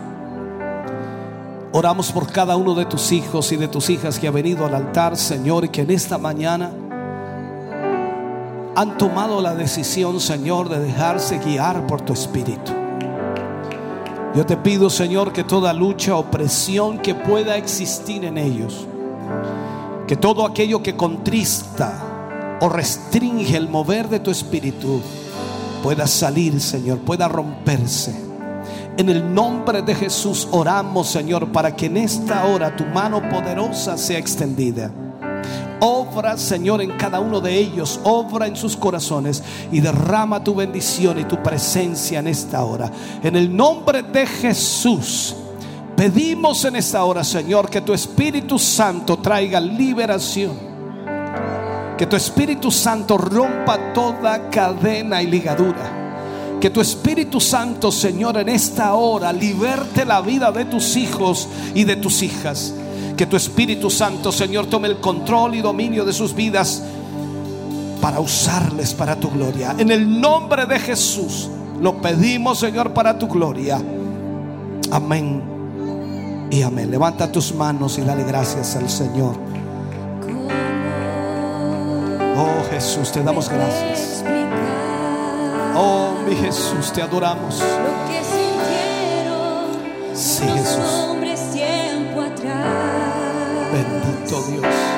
Oramos por cada uno de tus hijos y de tus hijas que ha venido al altar, Señor, y que en esta mañana han tomado la decisión, Señor, de dejarse guiar por tu Espíritu. Yo te pido, Señor, que toda lucha, opresión que pueda existir en ellos, que todo aquello que contrista o restringe el mover de tu Espíritu, pueda salir, Señor, pueda romperse. En el nombre de Jesús oramos, Señor, para que en esta hora tu mano poderosa sea extendida. Obra, Señor, en cada uno de ellos, obra en sus corazones y derrama tu bendición y tu presencia en esta hora. En el nombre de Jesús, pedimos en esta hora, Señor, que tu Espíritu Santo traiga liberación. Que tu Espíritu Santo rompa toda cadena y ligadura. Que tu Espíritu Santo, Señor, en esta hora liberte la vida de tus hijos y de tus hijas. Que tu Espíritu Santo, Señor, tome el control y dominio de sus vidas para usarles para tu gloria. En el nombre de Jesús lo pedimos, Señor, para tu gloria. Amén. Y amén. Levanta tus manos y dale gracias al Señor. Oh Jesús, te damos gracias. Oh mi Jesús, te adoramos. Sí, Jesús. Bendito Dios.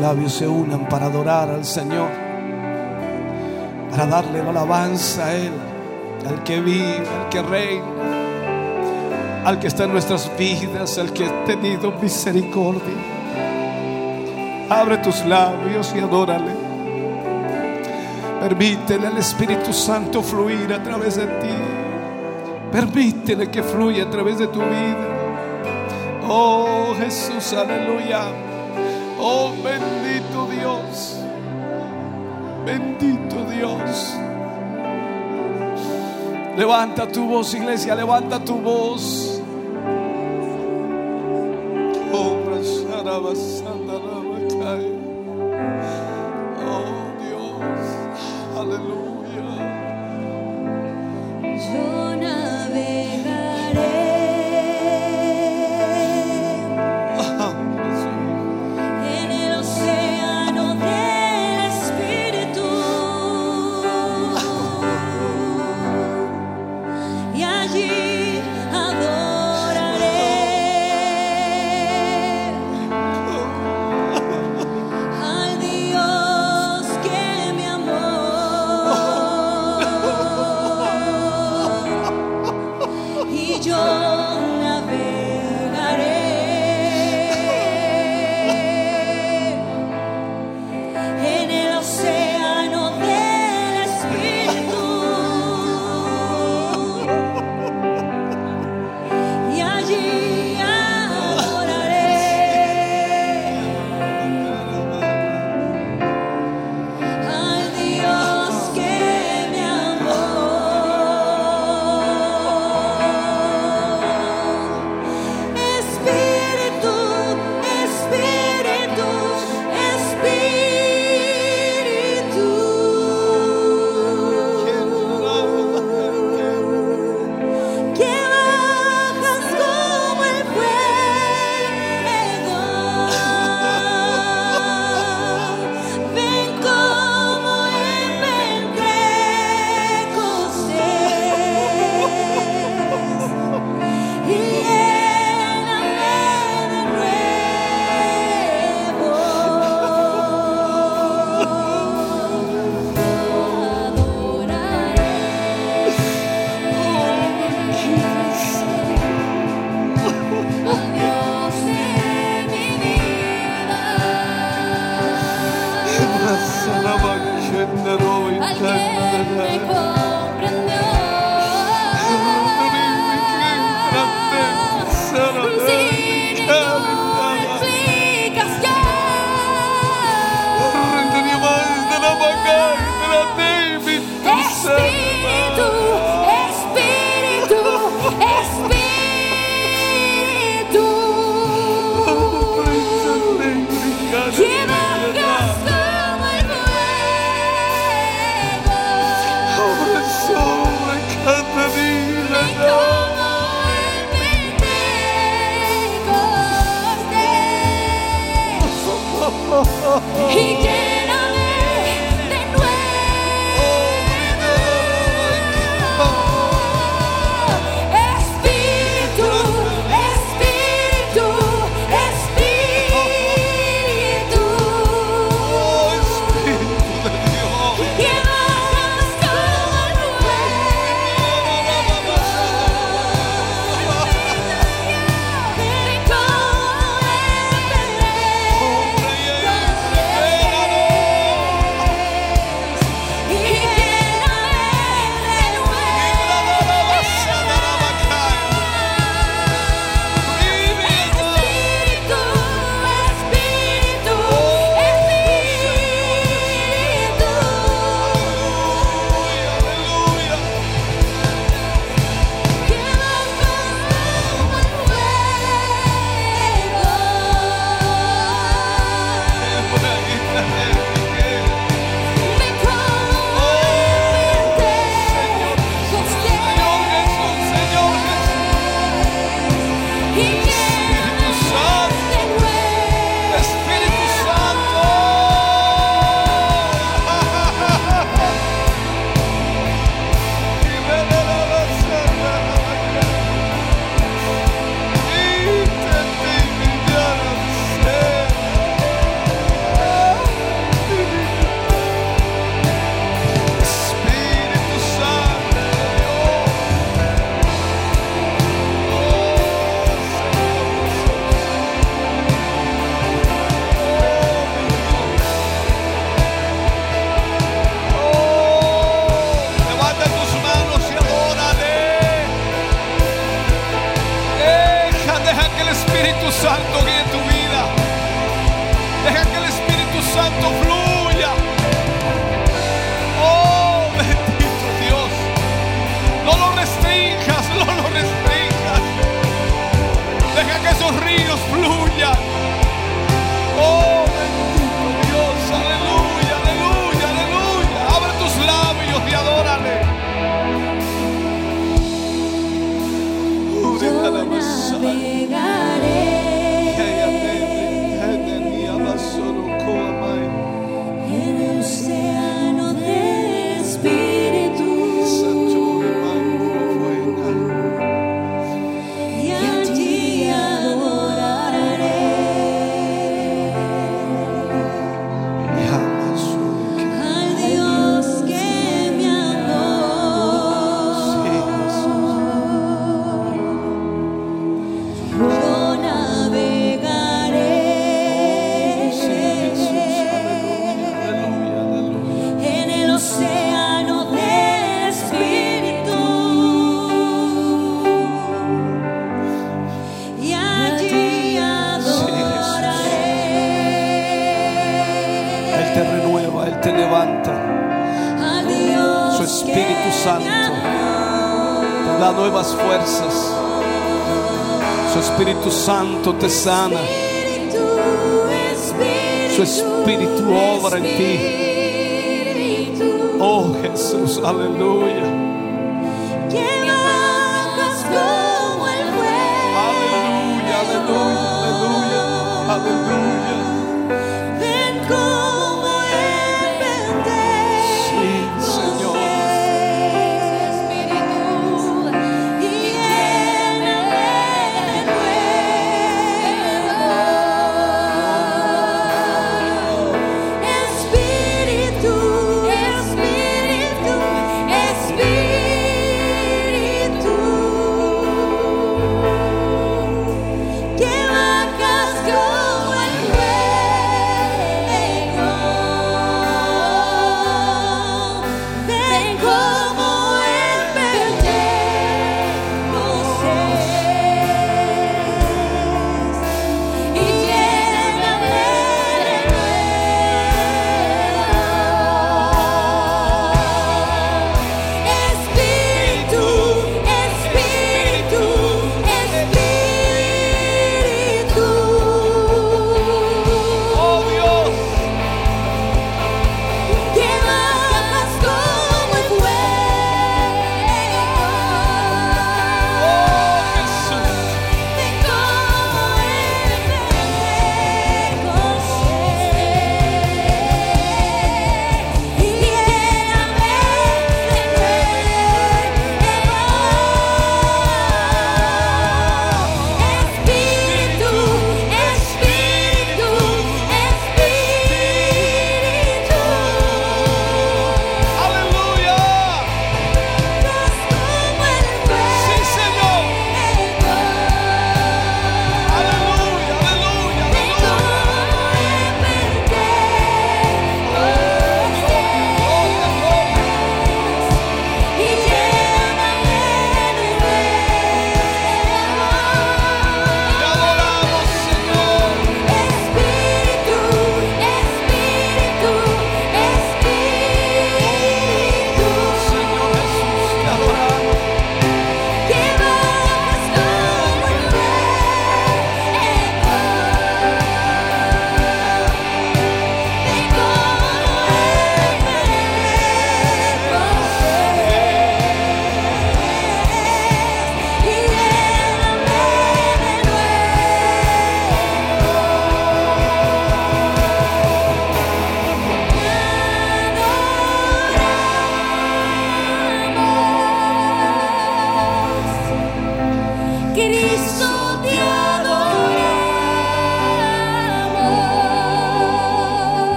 Labios se unan para adorar al Señor. Para darle la alabanza a Él, al que vive, al que reina, al que está en nuestras vidas, al que ha tenido misericordia. Abre tus labios y adórale. Permítele al Espíritu Santo fluir a través de ti. Permítele que fluya a través de tu vida. Oh Jesús, aleluya. Oh bendito Dios. Bendito Dios. Levanta tu voz, iglesia, levanta tu voz.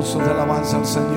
Ese aplauso de alabanza al Señor.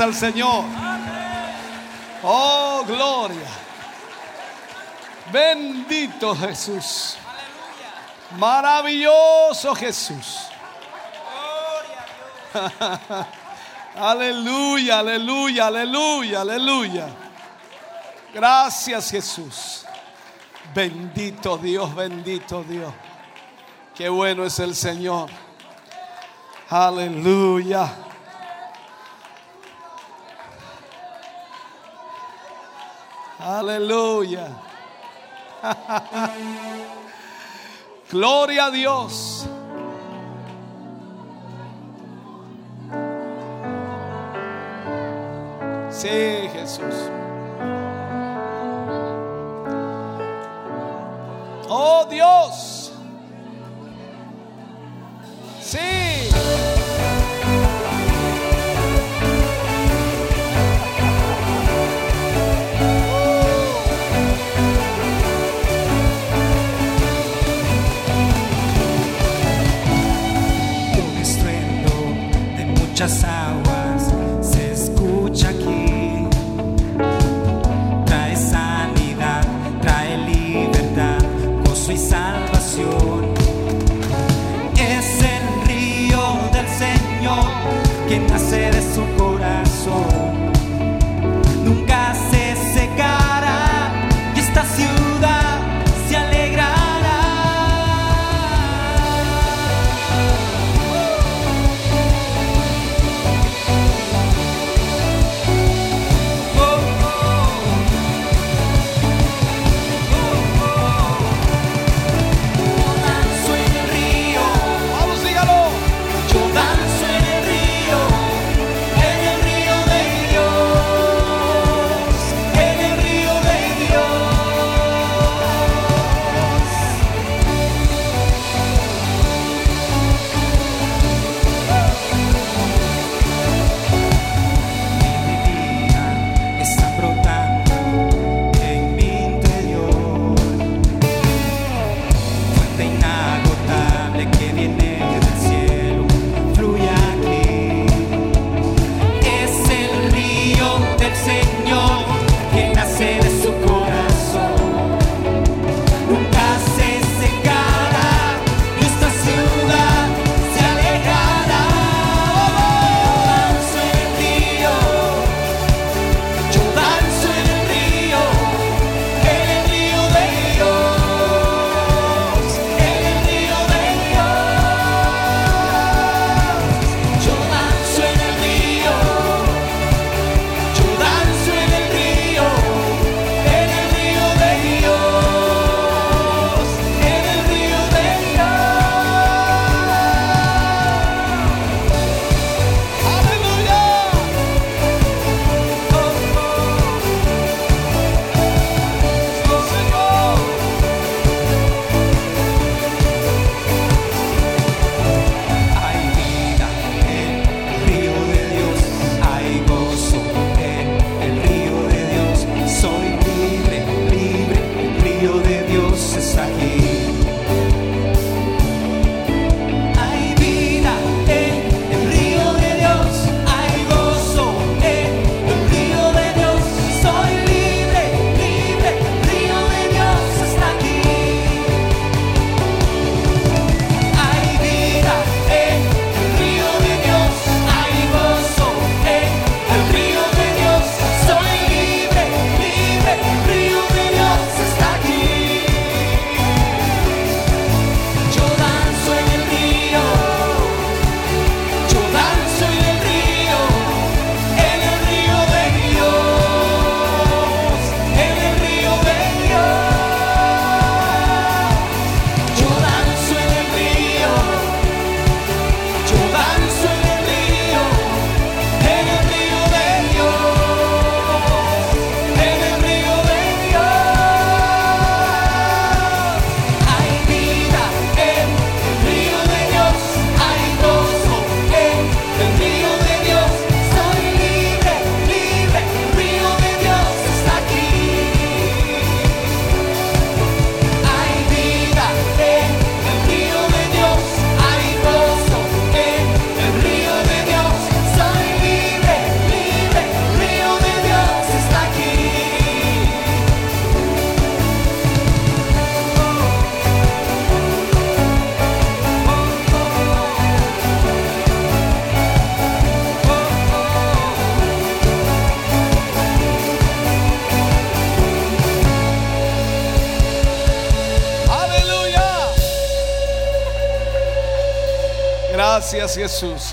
Al Señor. Oh, gloria. Bendito Jesús. Maravilloso Jesús. aleluya, aleluya, aleluya, aleluya. Gracias Jesús. Bendito Dios, bendito Dios. Qué bueno es el Señor. Aleluya. Aleluya. Gloria a Dios. Sí, Jesús. Oh Dios. Sí. Muchas aguas se escucha aquí. Trae sanidad, trae libertad, gozo y salvación. Es el río del Señor que nace de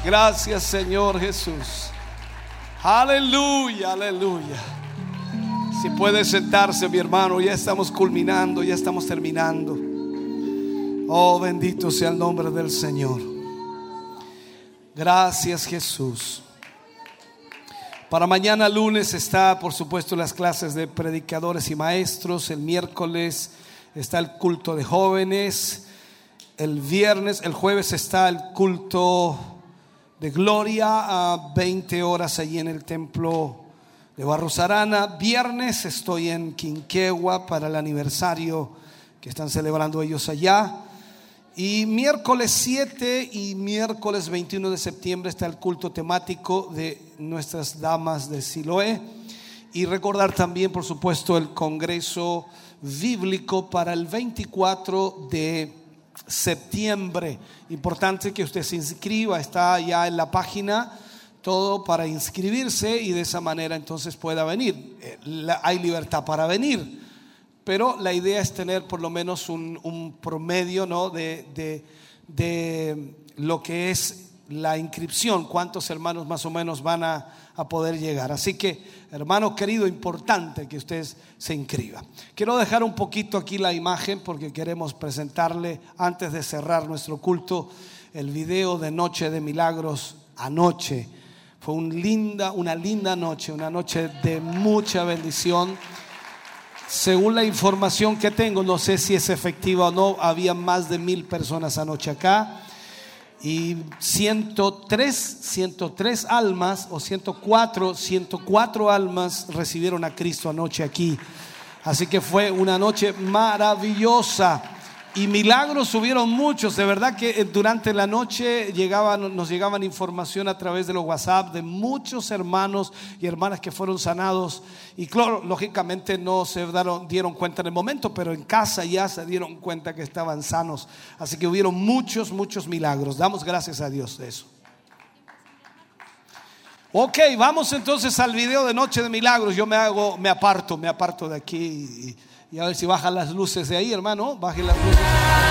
Gracias Señor Jesús. Aleluya, aleluya. Si puede sentarse mi hermano, ya estamos culminando, ya estamos terminando. Oh, bendito sea el nombre del Señor. Gracias Jesús. Para mañana lunes está, por supuesto, las clases de predicadores y maestros. El miércoles está el culto de jóvenes. El viernes, el jueves está el culto de gloria a 20 horas allí en el templo de Barros Arana. Viernes estoy en Quinquegua para el aniversario que están celebrando ellos allá. Y miércoles 7 y miércoles 21 de septiembre está el culto temático de nuestras damas de Siloé. Y recordar también, por supuesto, el Congreso Bíblico para el 24 de septiembre. Importante que usted se inscriba, está ya en la página todo para inscribirse y de esa manera entonces pueda venir. Eh, hay libertad para venir, pero la idea es tener por lo menos un, promedio ¿no? de, de, de lo que es la inscripción, cuántos hermanos más o menos van a, poder llegar. Así que, hermano querido, importante que usted se inscriba. Quiero dejar un poquito aquí la imagen porque queremos presentarle, antes de cerrar nuestro culto, el video de Noche de Milagros anoche. Fue un linda, una linda noche, una noche de mucha bendición. Según la información que tengo, no sé si es efectiva o no, había más de mil personas anoche acá y 103, 103 almas o 104, 104 almas recibieron a Cristo anoche aquí. Así que fue una noche maravillosa. Y milagros hubieron muchos, de verdad que eh, durante la noche llegaban, nos llegaban información a través de los WhatsApp de muchos hermanos y hermanas que fueron sanados. Y claro, lógicamente no se dieron cuenta en el momento, pero en casa ya se dieron cuenta que estaban sanos. Así que hubieron muchos, muchos milagros. Damos gracias a Dios de eso. Ok, vamos entonces al video de Noche de Milagros. Yo me hago, me aparto, me aparto de aquí. Y, y a ver si bajan las luces de ahí, hermano. Bajen las luces.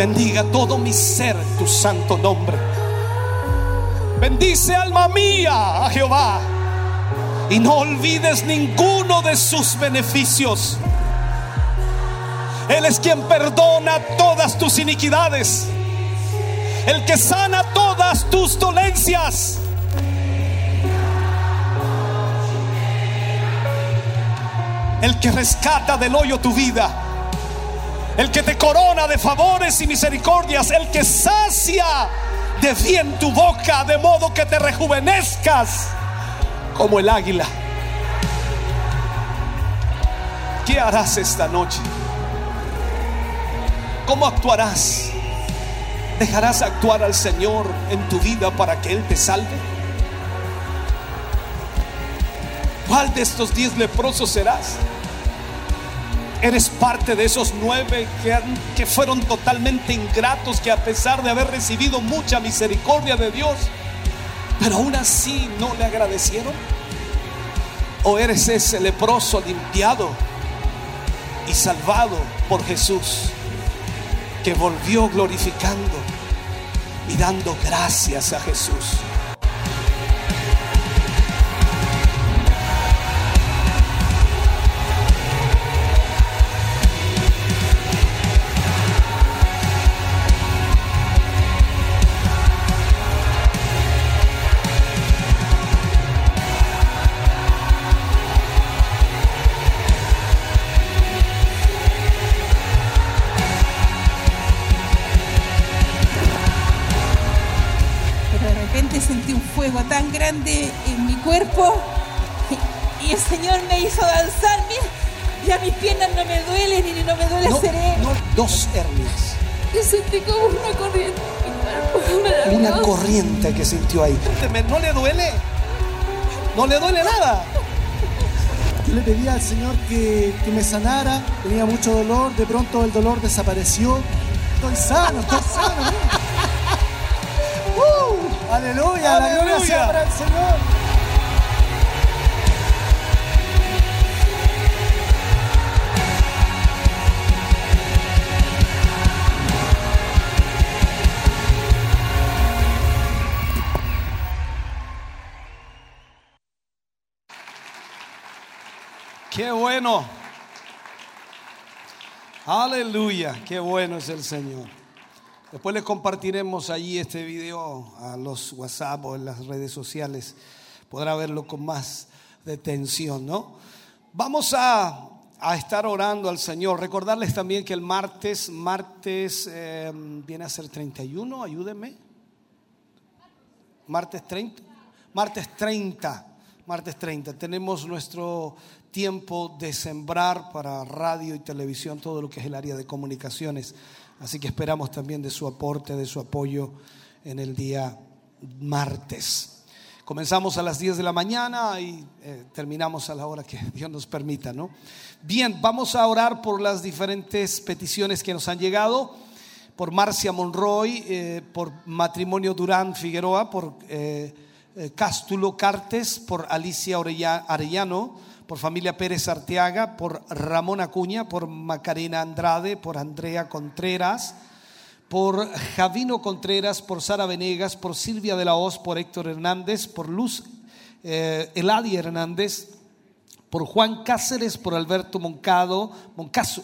Bendiga todo mi ser tu santo nombre. Bendice alma mía a Jehová. Y no olvides ninguno de sus beneficios. Él es quien perdona todas tus iniquidades. El que sana todas tus dolencias el que rescata del hoyo tu vida, el que te corona de favores y misericordias, el que sacia de bien tu boca, de modo que te rejuvenezcas como el águila. ¿Qué harás esta noche? ¿Cómo actuarás? ¿Dejarás actuar al Señor en tu vida para que Él te salve? ¿Cuál de estos diez leprosos serás? Eres parte de esos nueve que, que fueron totalmente ingratos, que a pesar de haber recibido mucha misericordia de Dios, pero aún así no le agradecieron. ¿O eres ese leproso limpiado y salvado por Jesús, que volvió glorificando y dando gracias a Jesús? Cuerpo y, el Señor me hizo danzarme. Ya mis piernas no me duelen y no me duele No, cerebro. no, dos hernias. Yo sentí como una corriente. Una corriente que sintió ahí. ¿No le duele? ¿No le duele nada? Yo le pedía al Señor que, que me sanara, tenía mucho dolor, de pronto el dolor desapareció. Estoy sano, estoy sano. ¡Uh! aleluya, la gloria Aleluya. sea para el Señor. Qué bueno. Aleluya, qué bueno es el Señor. Después les compartiremos allí este video a los WhatsApp o en las redes sociales. Podrá verlo con más detención, ¿no? Vamos a, a estar orando al Señor. Recordarles también que el martes, martes eh, viene a ser 31, ayúdenme. Martes 30. Martes 30. Martes 30. Tenemos nuestro tiempo de sembrar para radio y televisión, todo lo que es el área de comunicaciones. Así que esperamos también de su aporte, de su apoyo en el día martes. Comenzamos a las 10 de la mañana y eh, terminamos a la hora que Dios nos permita, ¿no? Bien, vamos a orar por las diferentes peticiones que nos han llegado por Marcia Monroy, eh, por Matrimonio Durán Figueroa, por eh, eh, Cástulo Cartes, por Alicia Arellano, por Familia Pérez Arteaga, por Ramón Acuña, por Macarena Andrade, por Andrea Contreras, por Javino Contreras, por Sara Venegas, por Silvia de la Hoz, por Héctor Hernández, por Luz eh, Eladia Hernández, por Juan Cáceres, por Alberto Moncado,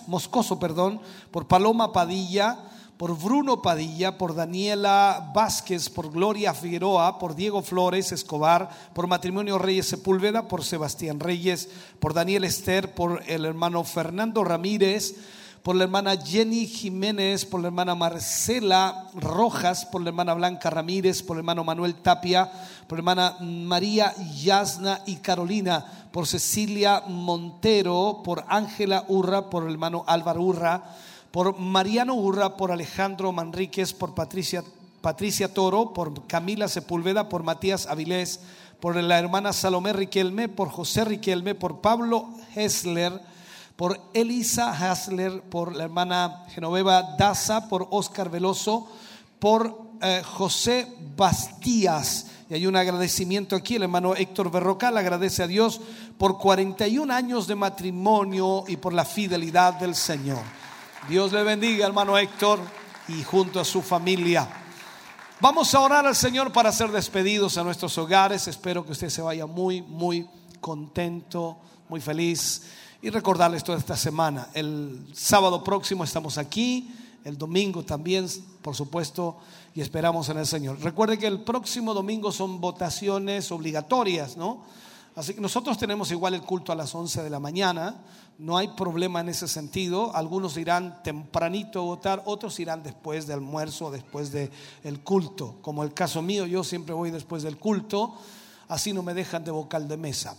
Moscoso, perdón, por Paloma Padilla, por Bruno Padilla, por Daniela Vázquez, por Gloria Figueroa, por Diego Flores Escobar, por Matrimonio Reyes Sepúlveda, por Sebastián Reyes, por Daniel Ester, por el hermano Fernando Ramírez, por la hermana Jenny Jiménez, por la hermana Marcela Rojas, por la hermana Blanca Ramírez, por el hermano Manuel Tapia, por la hermana María Yasna y Carolina, por Cecilia Montero, por Ángela Urra, por el hermano Álvaro Urra, por Mariano Urra, por Alejandro Manríquez, por Patricia, Patricia Toro, por Camila Sepúlveda, por Matías Avilés, por la hermana Salomé Riquelme, por José Riquelme, por Pablo Hessler, por Elisa Hasler, por la hermana Genoveva Daza, por Oscar Veloso, por eh, José Bastías. Y hay un agradecimiento aquí, el hermano Héctor Berrocal agradece a Dios por 41 años de matrimonio y por la fidelidad del Señor. Dios le bendiga, hermano Héctor, y junto a su familia. Vamos a orar al Señor para ser despedidos a nuestros hogares. Espero que usted se vaya muy, muy contento, muy feliz. Y recordarles toda esta semana. El sábado próximo estamos aquí, el domingo también, por supuesto, y esperamos en el Señor. Recuerde que el próximo domingo son votaciones obligatorias, ¿no? Así que nosotros tenemos igual el culto a las 11 de la mañana, no hay problema en ese sentido. Algunos irán tempranito a votar, otros irán después del almuerzo, después del culto. Como el caso mío, yo siempre voy después del culto, así no me dejan de vocal de mesa.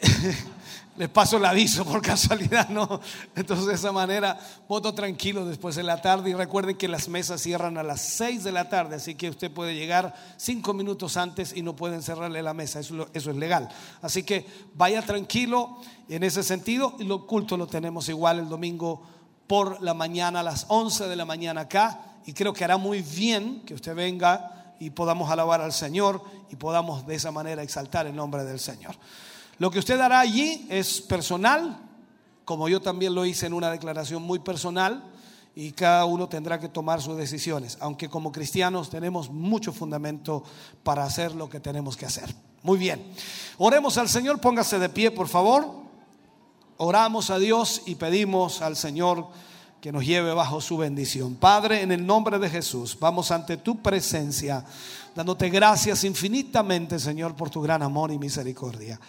Les paso el aviso por casualidad, ¿no? Entonces de esa manera voto tranquilo después de la tarde y recuerden que las mesas cierran a las 6 de la tarde, así que usted puede llegar cinco minutos antes y no pueden cerrarle la mesa, eso, eso es legal. Así que vaya tranquilo en ese sentido lo culto lo tenemos igual el domingo por la mañana a las 11 de la mañana acá y creo que hará muy bien que usted venga y podamos alabar al Señor y podamos de esa manera exaltar el nombre del Señor. Lo que usted hará allí es personal, como yo también lo hice en una declaración muy personal, y cada uno tendrá que tomar sus decisiones, aunque como cristianos tenemos mucho fundamento para hacer lo que tenemos que hacer. Muy bien, oremos al Señor, póngase de pie, por favor. Oramos a Dios y pedimos al Señor que nos lleve bajo su bendición. Padre, en el nombre de Jesús, vamos ante tu presencia, dándote gracias infinitamente, Señor, por tu gran amor y misericordia.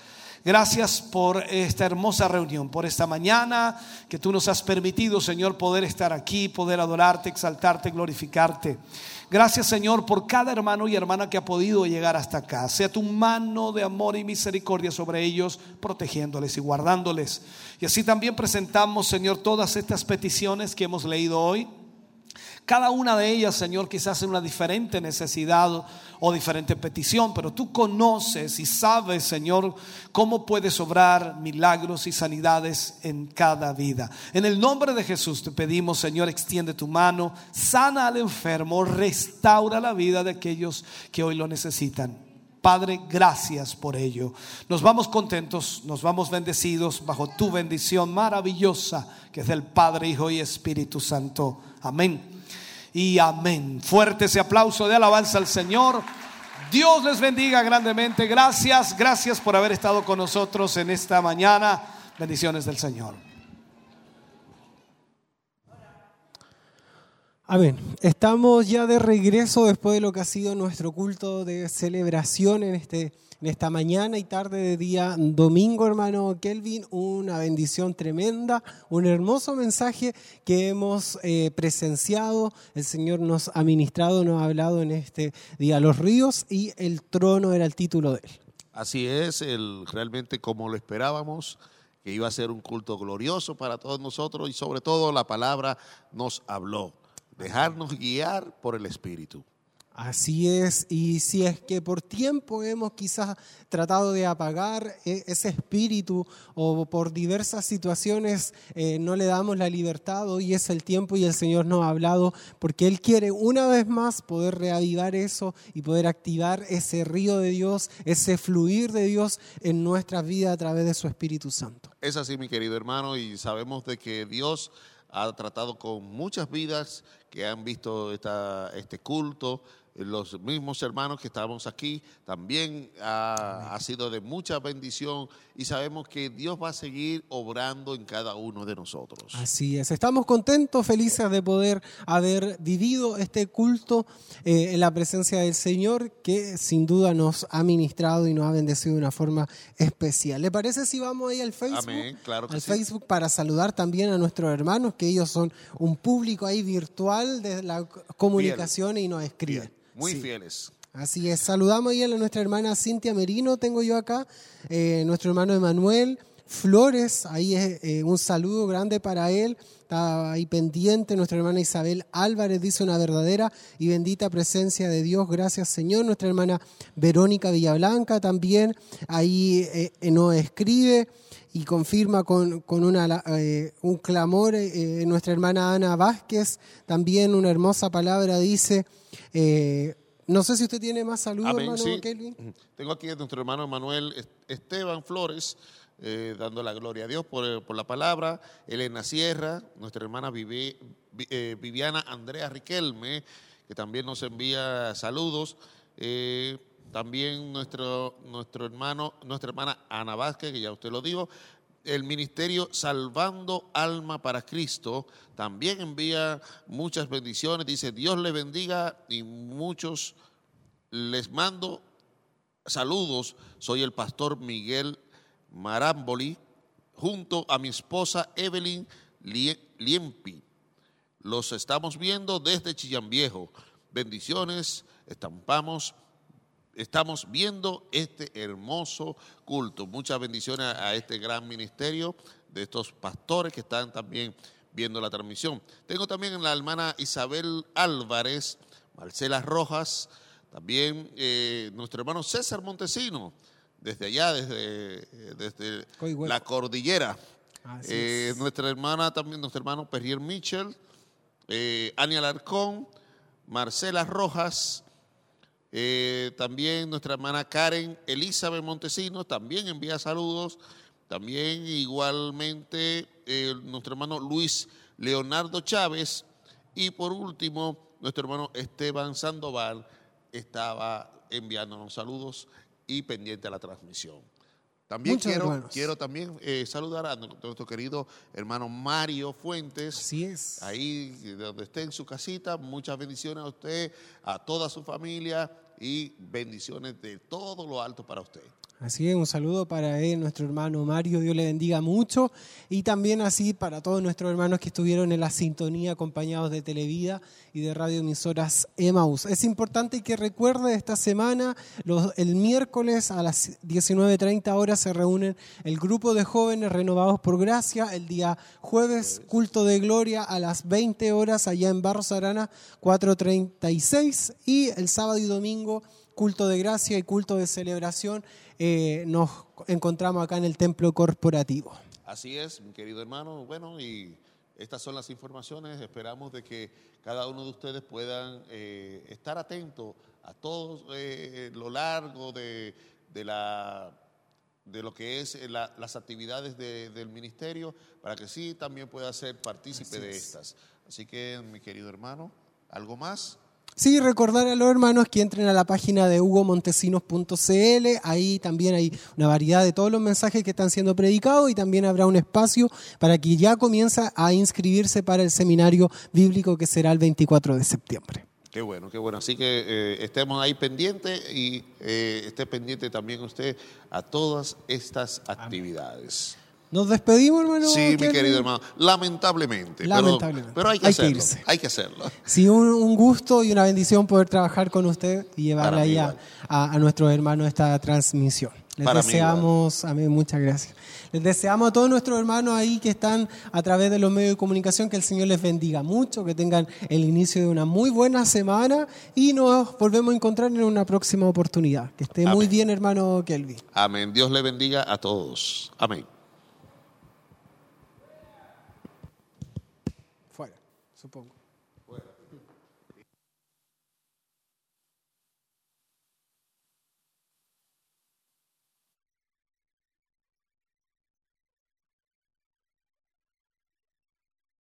Gracias por esta hermosa reunión, por esta mañana que tú nos has permitido, Señor, poder estar aquí, poder adorarte, exaltarte, glorificarte. Gracias, Señor, por cada hermano y hermana que ha podido llegar hasta acá. Sea tu mano de amor y misericordia sobre ellos, protegiéndoles y guardándoles. Y así también presentamos, Señor, todas estas peticiones que hemos leído hoy. Cada una de ellas, Señor, quizás en una diferente necesidad o diferente petición, pero tú conoces y sabes, Señor, cómo puedes obrar milagros y sanidades en cada vida. En el nombre de Jesús te pedimos, Señor, extiende tu mano, sana al enfermo, restaura la vida de aquellos que hoy lo necesitan. Padre, gracias por ello. Nos vamos contentos, nos vamos bendecidos bajo tu bendición maravillosa que es del Padre, Hijo y Espíritu Santo. Amén y amén. Fuerte ese aplauso de alabanza al Señor. Dios les bendiga grandemente. Gracias, gracias por haber estado con nosotros en esta mañana. Bendiciones del Señor. Amén. Estamos ya de regreso después de lo que ha sido nuestro culto de celebración en este en esta mañana y tarde de día domingo, hermano Kelvin. Una bendición tremenda, un hermoso mensaje que hemos eh, presenciado. El Señor nos ha ministrado, nos ha hablado en este día. Los ríos y el trono era el título de él. Así es, el, realmente como lo esperábamos, que iba a ser un culto glorioso para todos nosotros y sobre todo la palabra nos habló. Dejarnos guiar por el Espíritu. Así es, y si es que por tiempo hemos quizás tratado de apagar e, ese espíritu o por diversas situaciones eh, no le damos la libertad, hoy es el tiempo y el Señor nos ha hablado porque Él quiere una vez más poder reavivar eso y poder activar ese río de Dios, ese fluir de Dios en nuestra vida a través de su Espíritu Santo. Es así, mi querido hermano, y sabemos de que Dios ha tratado con muchas vidas que han visto esta, este culto, los mismos hermanos que estamos aquí, también ha, sido de mucha bendición y sabemos que Dios va a seguir obrando en cada uno de nosotros. Así es, estamos contentos, felices de poder haber vivido este culto eh, en la presencia del Señor que sin duda nos ha ministrado y nos ha bendecido de una forma especial. ¿Le parece si vamos ahí al Facebook? Amén, claro al Facebook para saludar también a nuestros hermanos, que ellos son un público ahí virtual de la comunicación y nos escriben. Muy fieles. Así es. Saludamos ahí a nuestra hermana Cintia Merino, tengo yo acá, eh, nuestro hermano Emanuel Flores, ahí es eh, un saludo grande para él. Está ahí pendiente. Nuestra hermana Isabel Álvarez dice una verdadera y bendita presencia de Dios. Gracias, Señor. Nuestra hermana Verónica Villablanca también ahí eh, nos escribe y confirma con, con una, un clamor. nuestra hermana Ana Vázquez también una hermosa palabra dice. Eh, no sé si usted tiene más saludos, hermano Kelvin. Tengo aquí a nuestro hermano Manuel Esteban Flores, eh, dando la gloria a Dios por, por, la palabra. Elena Sierra, nuestra hermana eh, Viviana Andrea Riquelme, que también nos envía saludos. También nuestro, nuestro hermano, nuestra hermana Ana Vázquez, que ya usted lo dijo, el ministerio Salvando Alma para Cristo también envía muchas bendiciones. Dice, Dios le bendiga y muchos les mando saludos. Soy el pastor Miguel Maramboli junto a mi esposa Evelyn Liempi. Los estamos viendo desde Chillán Viejo. Bendiciones, estampamos estamos viendo este hermoso culto. Muchas bendiciones a este gran ministerio de estos pastores que están también viendo la transmisión. Tengo también la hermana Isabel Álvarez, Marcela Rojas, también eh, nuestro hermano César Montesino, desde allá, desde, desde la cordillera. Eh, nuestra hermana también, nuestro hermano Perrier Mitchell, eh, Ania Alarcón, Marcela Rojas, eh, también nuestra hermana Karen Elizabeth Montesinos también envía saludos. También igualmente eh, nuestro hermano Luis Leonardo Chávez. Y por último, nuestro hermano Esteban Sandoval estaba enviándonos saludos y pendiente a la transmisión. También quiero, quiero también eh, saludar a nuestro querido hermano Mario Fuentes. Así es. Ahí donde esté en su casita. Muchas bendiciones a usted, a toda su familia y bendiciones de todo lo alto para usted. Así que un saludo para él, nuestro hermano Mario, Dios le bendiga mucho. Y también así para todos nuestros hermanos que estuvieron en la sintonía acompañados de Televida y de radioemisoras Emaus. Es importante que recuerde esta semana, los- el miércoles a las 19.30 horas se reúnen el grupo de jóvenes renovados por gracia. El día jueves, culto de gloria a las 20 horas allá en Barros Arana 436. Y el sábado y domingo culto de gracia y culto de celebración, eh, nos encontramos acá en el templo corporativo. Así es, mi querido hermano. Bueno, y estas son las informaciones. Esperamos de que cada uno de ustedes puedan eh, estar atentos a todo eh, lo largo de, de la de lo que es eh, la- las actividades de- del ministerio para que sí también pueda ser partícipe de estas. Así que, mi querido hermano, ¿algo más? Sí, recordar a los hermanos que entren a la página de hugomontesinos.cl, ahí también hay una variedad de todos los mensajes que están siendo predicados y también habrá un espacio para que ya comienza a inscribirse para el seminario bíblico que será el 24 de septiembre. Qué bueno, qué bueno. Así que eh, estemos ahí pendientes y eh, esté pendiente también usted a todas estas actividades. Nos despedimos, hermano. Sí, mi querido hermano. Lamentablemente. Lamentablemente. Pero, hay que Hay que hacerlo. irse. hay que hacerlo. Sí, un, un gusto y una bendición poder trabajar con usted y llevarle mí ahí a, igual. a- a nuestros hermanos esta transmisión. Les Para mí deseamos, amén, muchas gracias. Les deseamos a todos nuestros hermanos ahí que están a través de los medios de comunicación que el Señor les bendiga mucho, que tengan el inicio de una muy buena semana y nos volvemos a encontrar en una próxima oportunidad. Que esté muy bien, hermano Kelvin. Amén. Dios le bendiga a todos. Amén. Fuera, supongo.